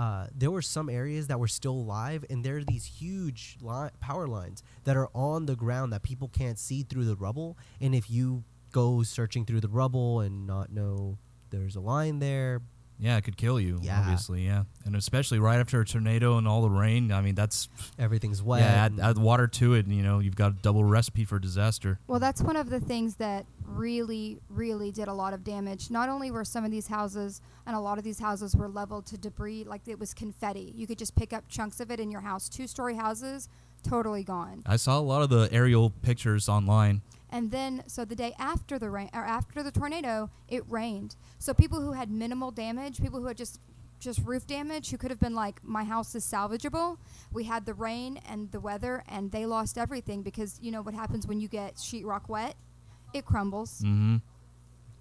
uh, there were some areas that were still live, and there are these huge li- power lines that are on the ground that people can't see through the rubble. And if you go searching through the rubble and not know there's a line there, Yeah, it could kill you. Yeah. Obviously, yeah, and especially right after a tornado and all the rain. I mean, that's everything's wet. yeah. Add, add water to it, and you know you've got a double recipe for disaster. Well, that's one of the things that really, really did a lot of damage. Not only were some of these houses, and a lot of these houses were leveled to debris, like it was confetti. You could just pick up chunks of it in your house. Two story houses, totally gone. I saw a lot of the aerial pictures online. And then, so the day after the rain, or after the tornado, it rained. So people who had minimal damage, people who had just just roof damage, who could have been like, my house is salvageable. We had the rain and the weather, and they lost everything because you know what happens when you get sheetrock wet, it crumbles. Mm-hmm.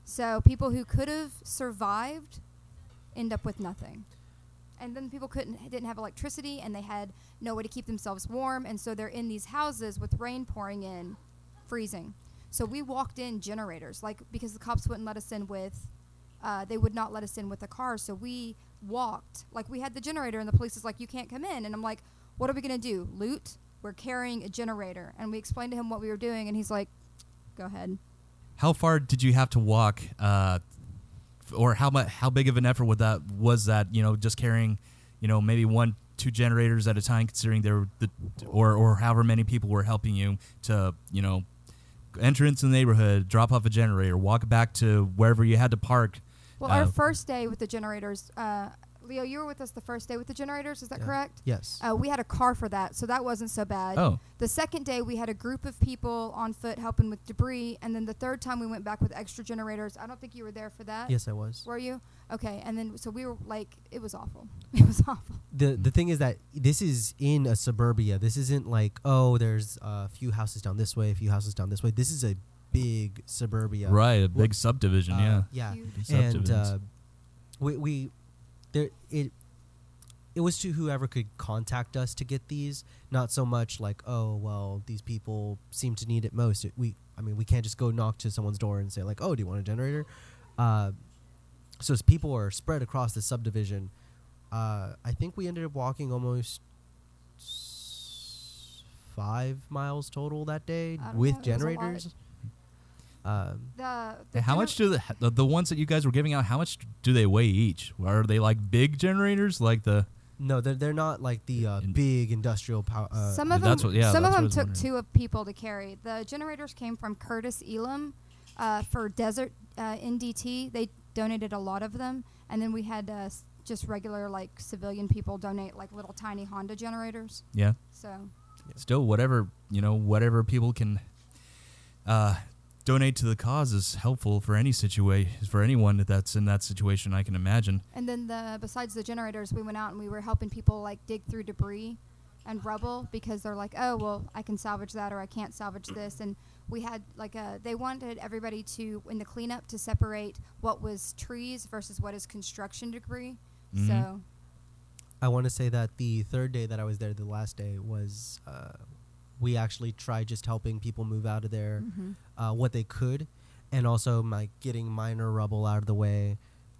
So people who could have survived end up with nothing. And then people couldn't didn't have electricity and they had no way to keep themselves warm and so they're in these houses with rain pouring in, freezing. So we walked in generators like because the cops wouldn't let us in with uh, they would not let us in with a car, so we walked. Like we had the generator, and the police is like, "You can't come in." And I'm like, "What are we gonna do? Loot? We're carrying a generator." And we explained to him what we were doing, and he's like, "Go ahead." How far did you have to walk, uh, or how much? How big of an effort would that was that? You know, just carrying, you know, maybe one, two generators at a time, considering there were the, or or however many people were helping you to, you know, enter into the neighborhood, drop off a generator, walk back to wherever you had to park. Well, Uh, our first day with the generators, uh, Leo, you were with us the first day with the generators. Is that Yeah. correct? Yes. Uh, we had a car for that, so that wasn't so bad. Oh, The second day, we had a group of people on foot helping with debris, and then the third time we went back with extra generators. I don't think you were there for that. yes, I was. Were you? Okay, and then so we were like, it was awful. <laughs> It was awful. the the thing is that this is in a suburbia. This isn't like oh, there's a few houses down this way, a few houses down this way. This is a big suburbia. right, a big subdivision. Uh, yeah, Yeah. Huge. And uh, we we there it it was to whoever could contact us to get these. Not so much like oh well, these people seem to need it most. We I mean we can't just go knock to someone's door and say like oh do you want a generator? Uh, so as people are spread across the subdivision. Uh, I think we ended up walking almost five miles total that day with know, it was a lot. generators. Um, The, the how gener- much do the, the the ones that you guys were giving out? How much do they weigh each? Are they like big generators, like the? no, they're they're not like the uh, In- big industrial power. Uh, some of them, what- yeah, some of that's what I them took wondering. two of people to carry. The generators came from Curtis Elam uh, for Desert uh, NDT. They donated a lot of them, and then we had uh, just regular like civilian people donate like little tiny Honda generators. Yeah, So Yeah. still whatever you know, whatever people can uh, donate to the cause is helpful for any situation for anyone that's in that situation. I can imagine. And then the besides the generators, we went out and we were helping people like dig through debris and rubble because they're like, oh well, I can salvage that or I can't salvage this. And we had like a they wanted everybody to in the cleanup to separate what was trees versus what is construction debris. Mhm. So I want to say that the third day that I was there, the last day was uh, we actually tried just helping people move out of there mhm. uh, what they could, and also like getting minor rubble out of the way,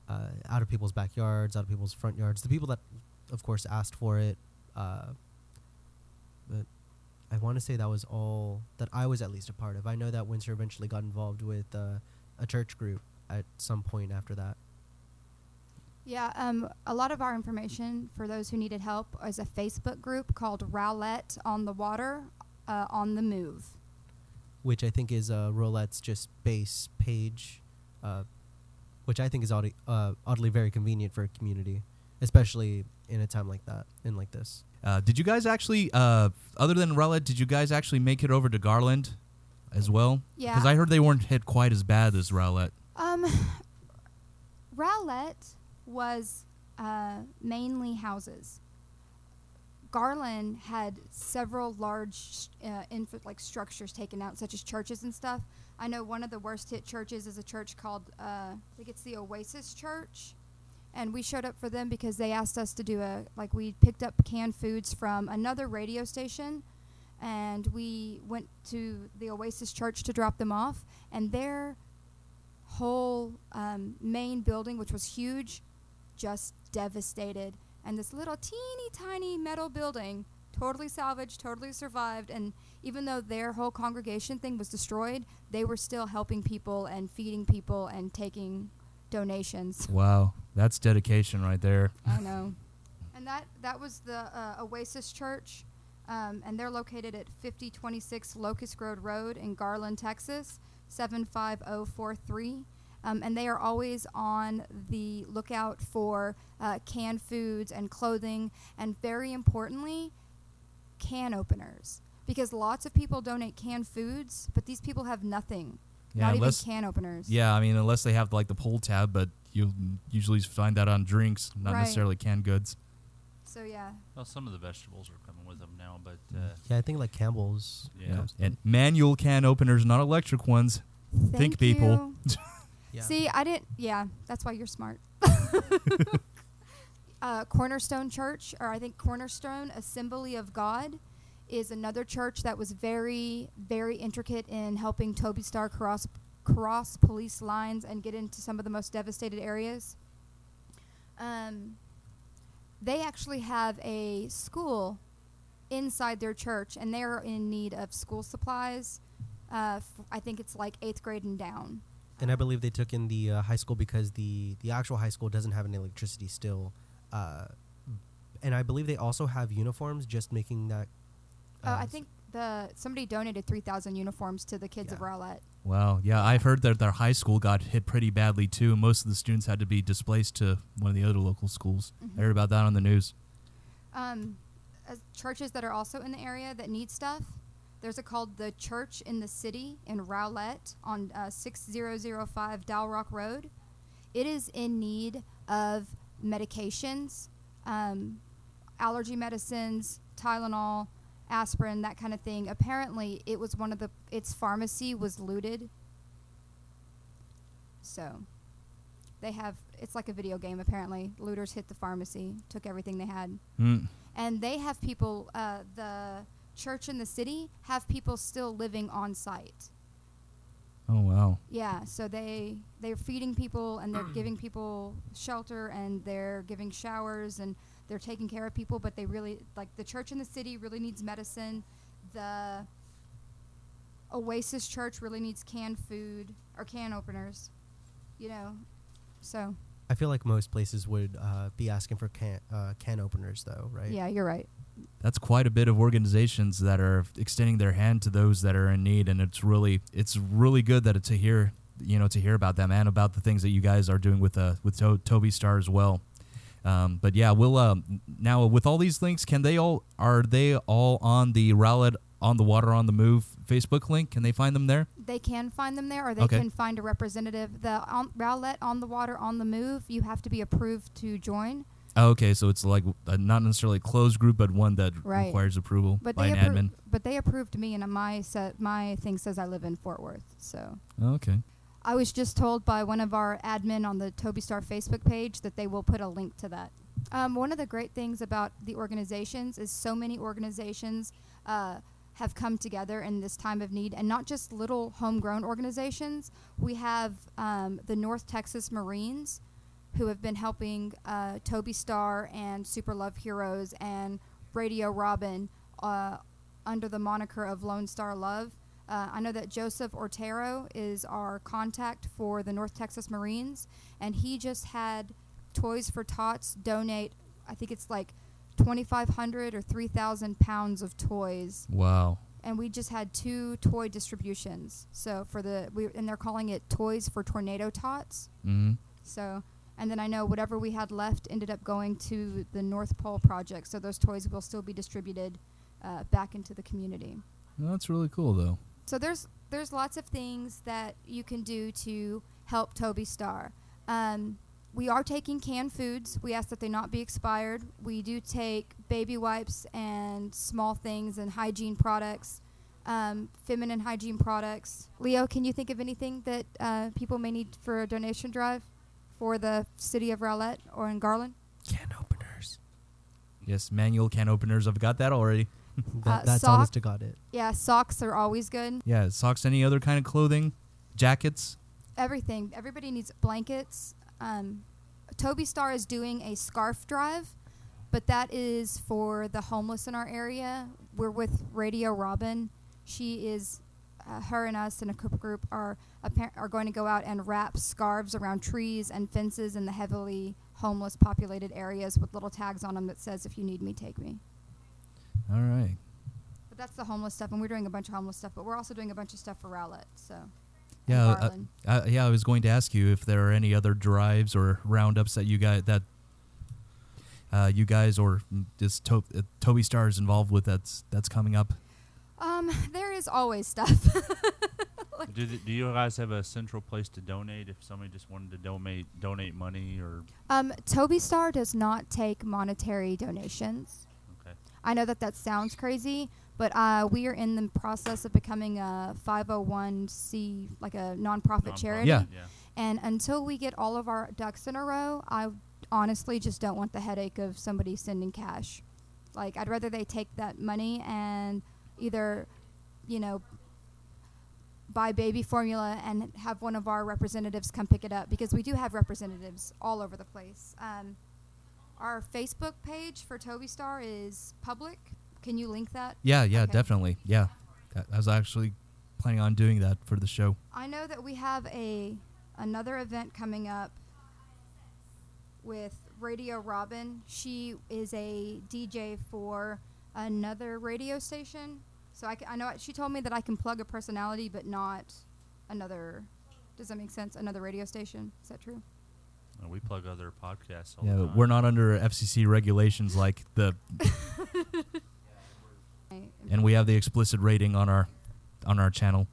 uh, out of people's backyards, out of people's front yards. The people that, of course, asked for it. Uh, but I want to say that was all that I was at least a part of. I know that Winter eventually got involved with uh, a church group at some point after that. Yeah, um, a lot of our information for those who needed help is a Facebook group called Rowlett on the Water, uh, on the Move. which I think is uh, Rowlett's just base page, uh, which I think is oddly, uh, oddly very convenient for a community, especially in a time like that and like this. Uh, did you guys actually, uh, other than Rowlett, did you guys actually make it over to Garland as well? Yeah. Because I heard they weren't hit quite as bad as Rowlett. Um, <laughs> Rowlett was uh, mainly houses. Garland had several large, uh, inf- like structures taken out, such as churches and stuff. I know one of the worst hit churches is a church called, uh, I think it's the Oasis Church, and we showed up for them because they asked us to do a like we picked up canned foods from another radio station, and we went to the Oasis Church to drop them off, and their whole um, main building, which was huge, just devastated. And this little teeny tiny metal building, totally salvaged, totally survived. And even though their whole congregation thing was destroyed, they were still helping people and feeding people and taking donations. <laughs> Wow, that's dedication right there. I know. And that that was the uh, Oasis Church, um, and they're located at 5026 Locust Road Road in Garland, Texas, 75043. Um, and they are always on the lookout for uh, canned foods and clothing, and very importantly, can openers. Because lots of people donate canned foods, but these people have nothing. Yeah, not unless even can openers. yeah, I mean unless they have like the pull tab, but you usually find that on drinks, not Right. necessarily canned goods. So yeah, Well, some of the vegetables are coming with them now, but uh, Yeah, I think like Campbell's. Yeah. And manual can openers, not electric ones. Thank think people. <laughs> Yeah. See, I didn't. Yeah, that's why you're smart. <laughs> <laughs> uh, Cornerstone Church, or I think Cornerstone Assembly of God, is another church that was very, very intricate in helping Toby Star cross cross police lines and get into some of the most devastated areas. Um, they actually have a school inside their church, and they're in need of school supplies. Uh, f- I think it's like eighth grade and down. And I believe they took in the uh, high school because the the actual high school doesn't have any electricity still. Uh, and I believe they also have uniforms, just making that. Uh, I s- think the somebody donated three thousand uniforms to the kids of Yeah. Rowlett. Wow. Yeah, I've heard that their high school got hit pretty badly too. Most of the students had to be displaced to one of the other local schools. I heard about that on the news. Um, as churches that are also in the area that need stuff. There's a called the Church in the City in Rowlett on uh, 6005 Dalrock Road. It is in need of medications, um, allergy medicines, Tylenol, aspirin, that kind of thing. Apparently, it was one of the its pharmacy was looted. So, they have it's like a video game. Apparently, looters hit the pharmacy, took everything they had Mm. and they have people uh, the church in the city have people still living on site Oh wow. yeah so they they're feeding people and they're giving people shelter and they're giving showers and they're taking care of people but they really like the church in the city really needs medicine the oasis church really needs canned food or can openers you know so I feel like most places would uh, be asking for can uh, can openers, though, right? yeah you're right That's quite a bit of organizations that are extending their hand to those that are in need, and it's really it's really good that to hear you know to hear about them and about the things that you guys are doing with uh with to- Toby Star as well. Um, but yeah, we'll um, now with all these links, can they all are they all on the Rowlett on the Water on the Move Facebook link? Can they find them there? they can find them there, or they Okay. can find a representative. The on, Rowlett on the water on the move, you have to be approved to join. Oh, okay, so it's like uh, not necessarily a closed group, but one that Right. requires approval But by they an appro- admin. But they approved me, and my set my thing says I live in Fort Worth. So Okay. I was just told by one of our admin on the Toby Star Facebook page that they will put a link to that. Um, one of the great things about the organizations is so many organizations uh, have come together in this time of need, and not just little homegrown organizations. We have um, the North Texas Marines, who have been helping uh, Toby Star and Super Love Heroes and Radio Robin uh, under the moniker of Lone Star Love. Uh, I know that Joseph Ortero is our contact for the North Texas Marines, and he just had Toys for Tots donate. I think it's like 2,500 or 3,000 pounds of toys, Wow. and we just had two toy distributions. So for the we and they're calling it Toys for Tornado Tots. hmm So, and then I know whatever we had left ended up going to the North Pole Project. So those toys will still be distributed uh, back into the community. Well, that's really cool, though. So there's there's lots of things that you can do to help Toby Star. Um, we are taking canned foods. We ask that they not be expired. We do take baby wipes and small things and hygiene products, um, feminine hygiene products. Leo, can you think of anything that uh, people may need for a donation drive for the city of Rowlett or in Garland? Can openers. Yes, manual can openers. I've got that already. <laughs> That, Uh, that's sock- honest to God it. Yeah, socks are always good. Yeah, socks, any other kind of clothing, jackets. everything. Everybody needs blankets. Um, Toby Star is doing a scarf drive, but that is for the homeless in our area. We're with Radio Robin. She is, uh, her and us in a couple group are appar- are going to go out and wrap scarves around trees and fences in the heavily homeless populated areas with little tags on them that says "If you need me, take me." All right. But that's the homeless stuff, and we're doing a bunch of homeless stuff. But we're also doing a bunch of stuff for Rowlett. So Yeah, uh, Garland. uh, yeah. I was going to ask you if there are any other drives or roundups that you guys that uh, you guys or just to- uh, Toby Star is involved with that's that's coming up. um, there is always stuff. <laughs> <laughs> Do, th- do you guys have a central place to donate if somebody just wanted to donate donate money or Um, Toby Star does not take monetary donations. okay? I know that that sounds crazy, but uh, we are in the process of becoming a 501c, like a nonprofit Nonprofit, charity. Yeah. yeah. And until we get all of our ducks in a row, I honestly just don't want the headache of somebody sending cash. Like, I'd rather they take that money and either, you know, buy baby formula and have one of our representatives come pick it up because we do have representatives all over the place. Um, our Facebook page for Toby Star is public. Can you link that? Yeah, yeah, Okay. definitely. Yeah, I I was actually planning on doing that for the show. I know that we have a another event coming up with Radio Robin. She is a DJ for another radio station. So I, ca- I know she told me that I can plug a personality, but not another. Does that make sense? Another radio station. Is that true? Uh, we plug other podcasts. All Yeah, the but we're not under FCC regulations like the, <laughs> and we have the explicit rating on our, on our channel.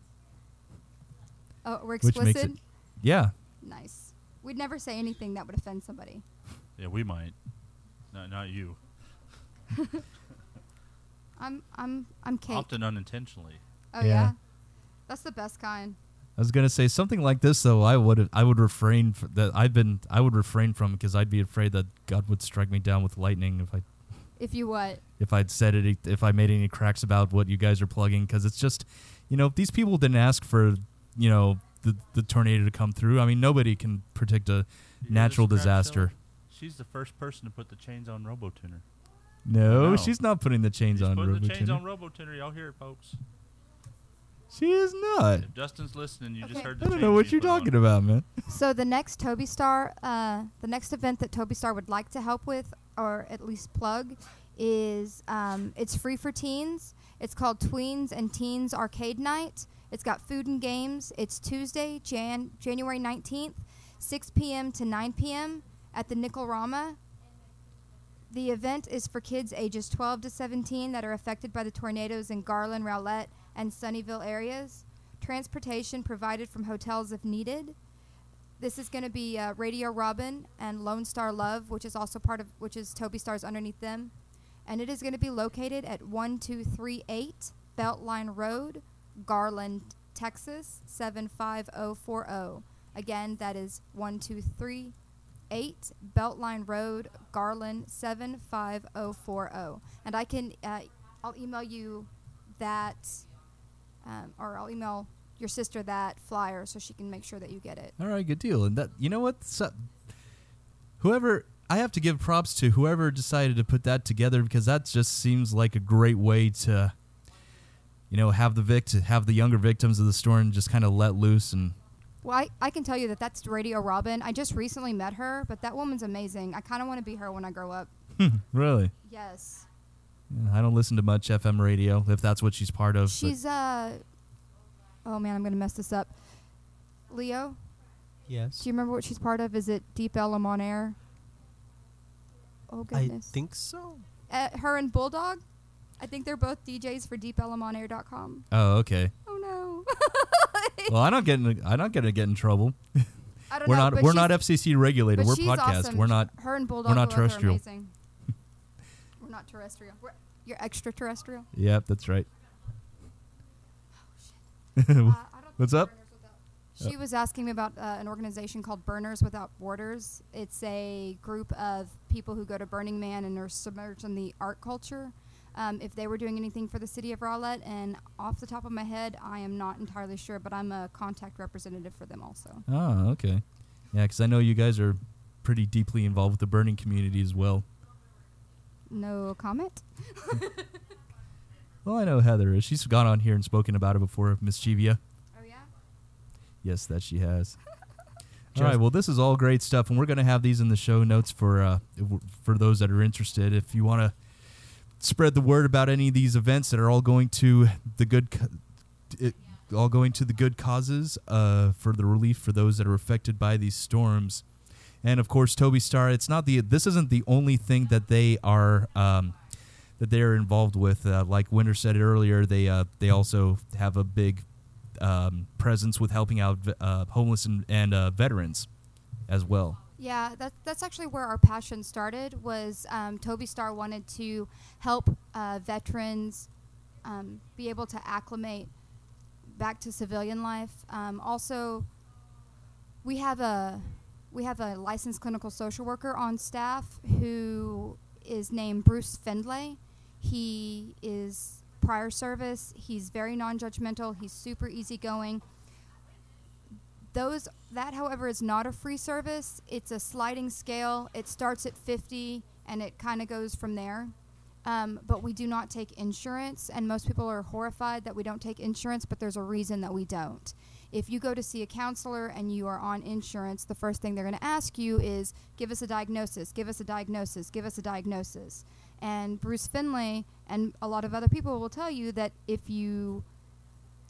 oh, we're which makes explicit. it- Yeah, Nice. We'd never say anything that would offend somebody. Yeah, we might. No, not you. <laughs> I'm I'm I'm Kate. Often unintentionally. Oh Yeah. yeah. That's the best kind. I was gonna say something like this though. I would I would refrain f- that I've been I would refrain from because I'd be afraid that God would strike me down with lightning if I If you what? if I'd said it if I made any cracks about what you guys are plugging because it's just you know these people didn't ask for you know the the tornado to come through. I mean nobody can predict a You natural disaster. Shelley? She's the first person to put the chains on RoboTuner. No, she's not putting the chains She's on putting the chains RoboTuner. on RoboTuner. Y'all hear it, folks. She is not. If Dustin's listening, you just Okay. heard the I don't know what you're put on. talking about, man. <laughs> So the next Toby Star, uh, the next event that Toby Star would like to help with, or at least plug, is um, it's free for teens. It's called Tweens and Teens Arcade Night. It's got food and games. It's Tuesday, Jan January nineteenth, six p.m. to nine p.m. at the Nickelrama. The event is for kids ages 12 to 17 that are affected by the tornadoes in Garland, Rowlett, and Sunnyvale areas. Transportation provided from hotels if needed. This is going to be uh, Radio Robin and Lone Star Love, which is also part of, which is Toby Stars underneath them. And it is going to be located at 1238 Beltline Road, Garland, Texas, 75040. Again, that is 1238 Beltline Road, Garland, 75040. And I can, uh, I'll email you that, um, or I'll email your sister that flyer so she can make sure that you get it. All right, good deal. And that you know what? So, whoever I have to give props to whoever decided to put that together because that just seems like a great way to, you know, have the vict have the younger victims of the storm just kind of let loose and Well, I, I can tell you that that's Radio Robin. I just recently met her, but that woman's amazing. I kind of want to be her when I grow up. really. Yes. Yeah, I don't listen to much FM radio if that's what she's part of. but- She's, uh, oh man, I'm going to mess this up. Leo, Yes. do you remember what she's part of? Is it Deep Ellum on Air? Oh, goodness. I think so. uh, her and Bulldog? I think they're both DJs for DeepEllumonair.com. oh, okay. Oh. <laughs> Well, I'm not getting. in, I'm not get to get in trouble. I don't We're know, not we're not FCC regulated. We're podcast. awesome. We're not. Her and Bulldog not terrestrial. Are amazing. <laughs> we're not terrestrial. We're, you're extraterrestrial. Yep, that's right. <laughs> Uh, I don't What's up? She was asking me about uh, an organization called Burners Without Borders. It's a group of people who go to Burning Man and are submerged in the art culture. Um, if they were doing anything for the city of Rowlett, and off the top of my head, I am not entirely sure, but I'm a contact representative for them also. Oh, okay. Yeah, because I know you guys are pretty deeply involved with the burning community as well. No comment. <laughs> Well, I know Heather is. She's gone on here and spoken about it before, Mischievously. Oh yeah. Yes, that she has. <laughs> All right. Well, this is all great stuff, and we're going to have these in the show notes for uh, for those that are interested. If you want to spread the word about any of these events that are all going to the good, it, all going to the good causes uh, for the relief for those that are affected by these storms, and of course, Toby Star. It's not the this isn't the only thing that they are. Um, that they're involved with, uh, like Winter said earlier, they uh, they also have a big um, presence with helping out uh, homeless and, and uh, veterans as well. Yeah, that, that's actually where our passion started. Was um, Toby Star wanted to help uh, veterans um, be able to acclimate back to civilian life. Um, also, we have a we have a licensed clinical social worker on staff who is named Bruce Findlay. He is prior service. He's very non-judgmental. He's super easygoing. Those that, however, is not a free service. It's a sliding scale. It starts at 50 and it kind of goes from there. Um, but we do not take insurance, and most people are horrified that we don't take insurance. But there's a reason that we don't. If you go to see a counselor and you are on insurance, the first thing they're going to ask you is, "Give us a diagnosis. Give us a diagnosis. Give us a diagnosis." And Bruce Finlay and a lot of other people will tell you that if you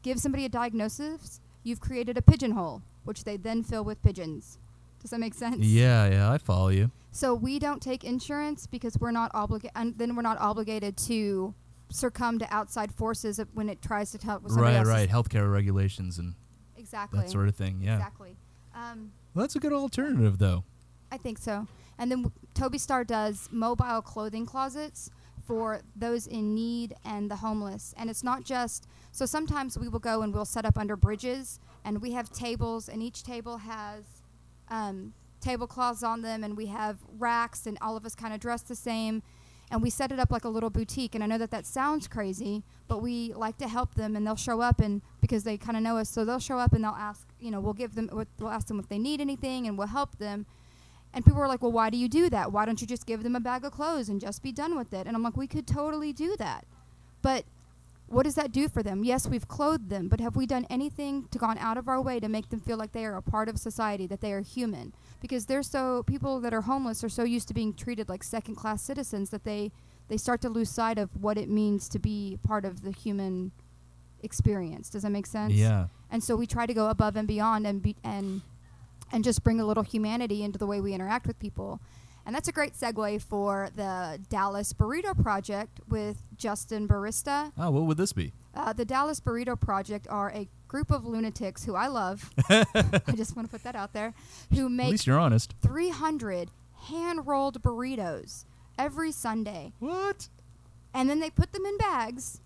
give somebody a diagnosis, you've created a pigeonhole, which they then fill with pigeons. Does that make sense? Yeah, yeah, I follow you. So we don't take insurance because we're not obligated, and then we're not obligated to succumb to outside forces when it tries to tell somebody Right, right. Healthcare regulations and exactly that sort of thing. Yeah. exactly. Um, Well, that's a good alternative, though. I think so. And then w- Toby Star does mobile clothing closets for those in need and the homeless. And it's not just so sometimes we will go and we'll set up under bridges and we have tables and each table has um, tablecloths on them and we have racks and all of us kind of dress the same and we set it up like a little boutique and i know that that sounds crazy but we like to help them and they'll show up and because they kind of know us so they'll show up and they'll ask you know we'll give them we'll ask them if they need anything and we'll help them and people were like, well, why do you do that? Why don't you just give them a bag of clothes and just be done with it? And I'm like, we could totally do that. But what does that do for them? Yes, we've clothed them, but have we done anything to gone out of our way to make them feel like they are a part of society, that they are human? Because they're so people that are homeless are so used to being treated like second class citizens that they they start to lose sight of what it means to be part of the human experience. Does that make sense? Yeah. And so we try to go above and beyond and be and and just bring a little humanity into the way we interact with people. And that's a great segue for the Dallas Burrito Project with Justin Barista. Oh, what would this be? Uh, the Dallas Burrito Project are a group of lunatics who I love. <laughs> I just want to put that out there. Who make At least you're honest. 300 hand rolled burritos every Sunday What? and then they put them in bags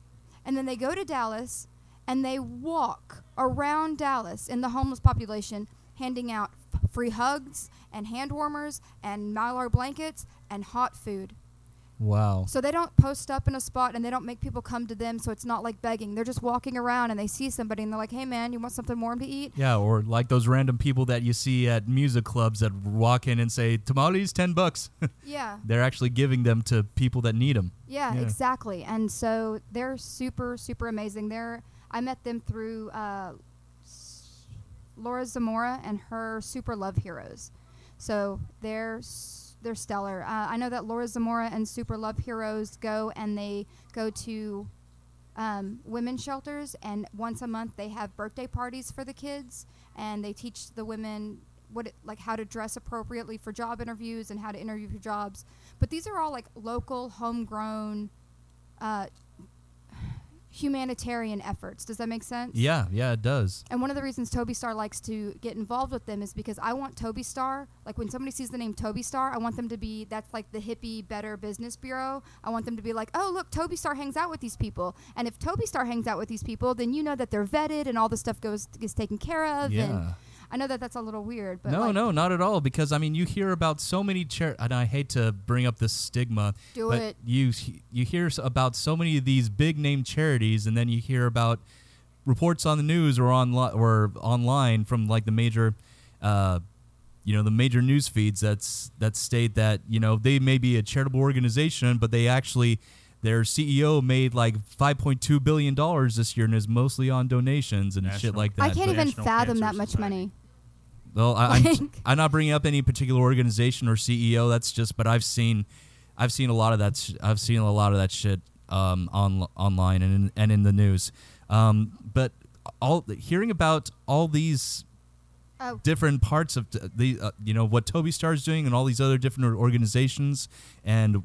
and then they go to Dallas and they walk around Dallas in the homeless population handing out free hugs and hand warmers and mylar blankets and hot food. Wow. So they don't post up in a spot and they don't make people come to them so it's not like begging. They're just walking around and they see somebody and they're like, "Hey man, you want something warm to eat?" Yeah, or like those random people that you see at music clubs that walk in and say, tamales, 10 bucks. <laughs> Yeah. They're actually giving them to people that need them. Yeah, Yeah. exactly. And so they're super, super amazing. They're I met them through uh, Laura Zamora and her Super Love Heroes. So they're they're stellar. Uh, I know that Laura Zamora and Super Love Heroes go and they go to um, women's shelters, and once a month they have birthday parties for the kids, and they teach the women what it, like how to dress appropriately for job interviews and how to interview for jobs. But these are all like local, homegrown, uh, humanitarian efforts. Does that make sense? Yeah, yeah, it does. And one of the reasons Toby Star likes to get involved with them is because I want Toby Star, like when somebody sees the name Toby Star, I want them to be that's like the hippie better business bureau. I want them to be like, "Oh, look, Toby Star hangs out with these people." And if Toby Star hangs out with these people, then you know that they're vetted and all the stuff goes is taken care of and Yeah. I know that that's a little weird, but no, like, no, not at all. Because I mean, you hear about so many char- and I hate to bring up this stigma, Do but it. you you hear about so many of these big name charities, and then you hear about reports on the news or on or online from like the major, uh, you know, the major news feeds that's that state that you know they may be a charitable organization, but they actually. Their CEO made like 5.2 billion dollars this year, and is mostly on donations and shit like that. I can't the even fathom Cancer that much Society. money. Well, I, I'm, I'm not bringing up any particular organization or CEO. That's just, but I've seen, I've seen a lot of that. Sh- I've seen a lot of that shit um, on online and in, and in the news. Um, but all hearing about all these Oh, different parts of the, uh, you know, what Toby Star's doing and all these other different organizations and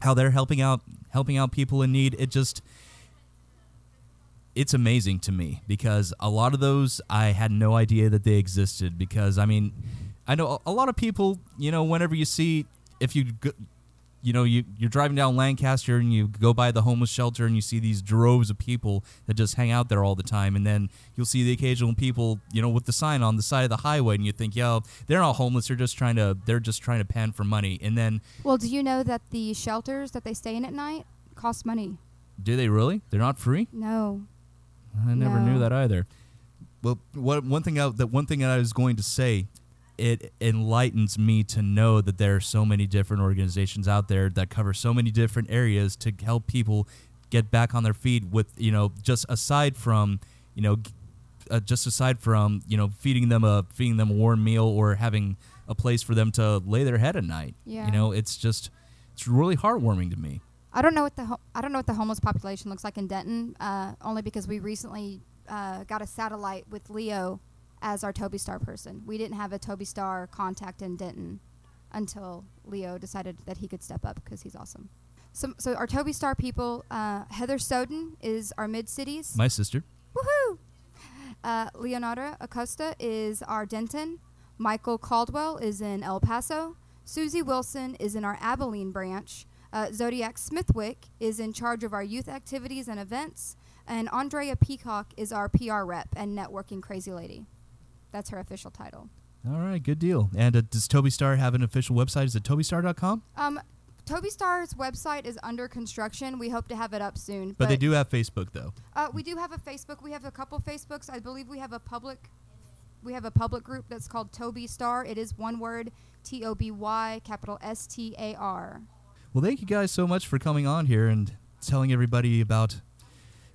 how they're helping out, helping out people in need. It just, it's amazing to me because a lot of those I had no idea that they existed because I mean I know a lot of people you know whenever you see if you go, you know you you're driving down Lancaster and you go by the homeless shelter and you see these droves of people that just hang out there all the time and then you'll see the occasional people you know with the sign on the side of the highway and you think yo they're not homeless they're just trying to they're just trying to pan for money and then Well, do you know that the shelters that they stay in at night cost money? do they really they're not free No. I never knew that either. Well, what one thing I, that one thing that I was going to say, it enlightens me to know that there are so many different organizations out there that cover so many different areas to help people get back on their feet. With you know, just aside from you know, uh, just aside from you know feeding them a feeding them a warm meal or having a place for them to lay their head at night. Yeah. You know, it's just it's really heartwarming to me. I don't know what the ho- I don't know what the homeless population looks like in Denton. Uh, only because we recently uh, got a satellite with Leo as our Toby Star person. We didn't have a Toby Star contact in Denton until Leo decided that he could step up because he's awesome. So, so our Toby Star people, uh, Heather Soden is our mid cities. My sister. Woohoo! Uh, Leonardo Acosta is our Denton. Michael Caldwell is in El Paso. Susie Wilson is in our Abilene branch. Uh, Zodiac Smithwick is in charge of our youth activities and events. And Andrea Peacock is our PR rep and networking crazy lady. That's her official title. All right, good deal. And uh, does Toby Star have an official website? Is it tobystar.com? Um, Toby Star's website is under construction. We hope to have it up soon. But they do have Facebook though. Uh, we do have a Facebook. We have a couple Facebooks. I believe we have a public. We have a public group that's called Toby Star. It is one word, T O B Y, capital S T A R. Well, thank you guys so much for coming on here and telling everybody about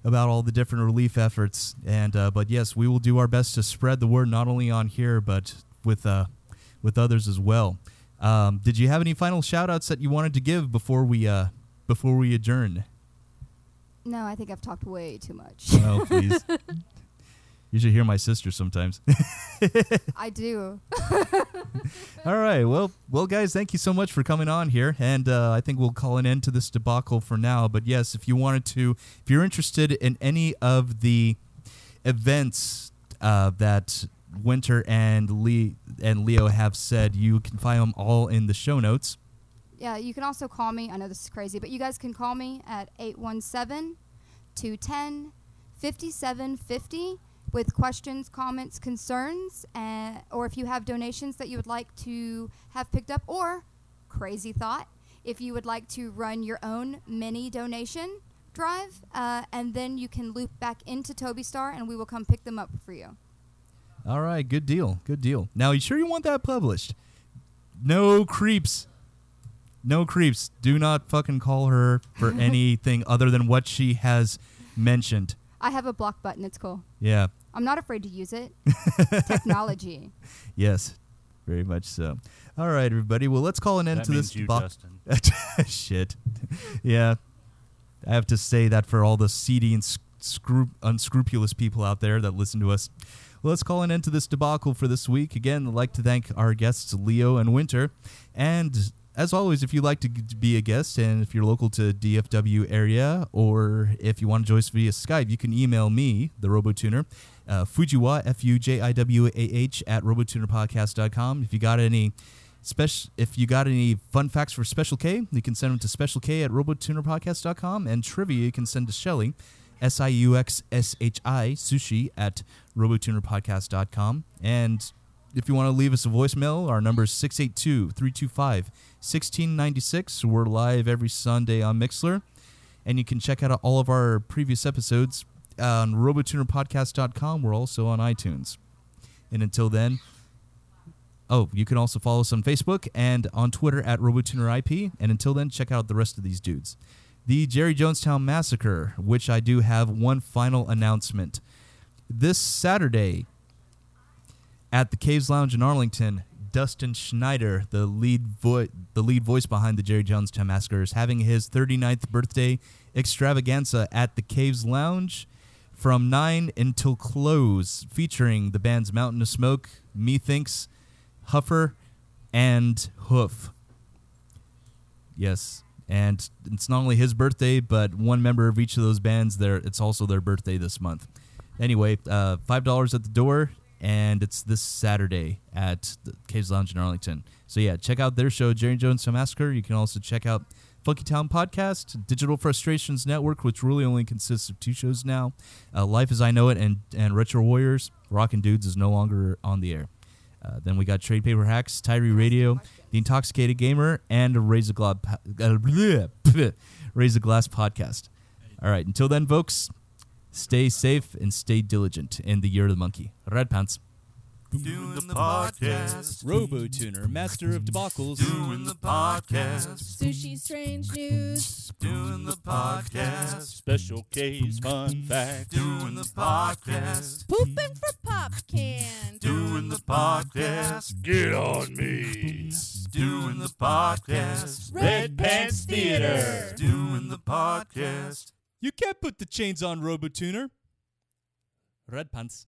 about all the different relief efforts. And uh, but yes, we will do our best to spread the word not only on here but with uh, with others as well. Um, did you have any final shout outs that you wanted to give before we uh, before we adjourn? No, I think I've talked way too much. Oh, please. <laughs> you should hear my sister sometimes. <laughs> I do. <laughs> All right. Well, well, guys, thank you so much for coming on here, and uh, I think we'll call an end to this debacle for now. But yes, if you wanted to, if you're interested in any of the events uh, that Winter and Lee and Leo have said, you can find them all in the show notes. Yeah, you can also call me. I know this is crazy, but you guys can call me at 817 210 5750 with questions, comments, concerns, uh, or if you have donations that you would like to have picked up, or crazy thought, if you would like to run your own mini donation drive, uh, and then you can loop back into Toby Star and we will come pick them up for you. All right, good deal, good deal. Now, you sure you want that published? No creeps. No creeps. Do not fucking call her for <laughs> anything other than what she has mentioned. I have a block button, it's cool. Yeah. I'm not afraid to use it. <laughs> Technology. Yes. Very much so. All right, everybody. Well, let's call an end That to means this. you, bo- Justin. <laughs> Shit. yeah. I have to say that for all the seedy and scru- unscrupulous people out there that listen to us. Well, let's call an end to this debacle for this week. Again, I'd like to thank our guests, Leo and Winter. And as always, if you'd like to be a guest and if you're local to DFW area or if you want to join us via Skype, you can email me, the RoboTuner, uh, Fujiwa, F-U-J-I-W-A-H, at robotunerpodcast.com. If you got any special, if you got any fun facts for Special K, you can send them to Special K at robotunerpodcast.com. And trivia, you can send to Shelly, S-I-U-X-S-H-I, sushi, at robotunerpodcast.com. And if you want to leave us a voicemail, our number is 682 325 1696. We're live every Sunday on Mixlr. And you can check out all of our previous episodes on robotunerpodcast.com. We're also on iTunes. And until then, oh, you can also follow us on Facebook and on Twitter at RobotunerIP. And until then, check out the rest of these dudes. The Jerry Jonestown Massacre, which I do have one final announcement. This Saturday, at the Caves Lounge in Arlington, Dustin Schneider, the lead the lead voice behind the Jerry Jonestown Massacre, is having his 39th birthday extravaganza at the Caves Lounge from 9 until close, featuring the bands Mountain of Smoke, Methinks, Huffer, and Hoof. Yes, and it's not only his birthday, but one member of each of those bands. There, it's also their birthday this month. Anyway, uh, five dollars at the door. And it's this Saturday at the Caves Lounge in Arlington. So yeah, check out their show, Jerry Jones Massacre. You can also check out Funky Town Podcast, Digital Frustrations Network, which really only consists of two shows now. Uh, Life as I Know It and, and Retro Warriors. Rockin' Dudes is no longer on the air. Uh, then we got Trade Paper Hacks, Tyree Radio, The Intoxicated Gamer, and Raise a, Gla- uh, <laughs> Raise a Glass Podcast. All right, until then, folks, stay safe and stay diligent in the year of the monkey. Red pants. Doing the podcast. Robo Tuner, master of debacles. Doing the podcast. Sushi strange news. Doing the podcast. Special K fun fact. Doing the podcast. Pooping for pop can. Doing the podcast. Get on me. Doing the podcast. Red Pants Theater. Doing the podcast. You can't put the chains on Robo Tuner. Red pants.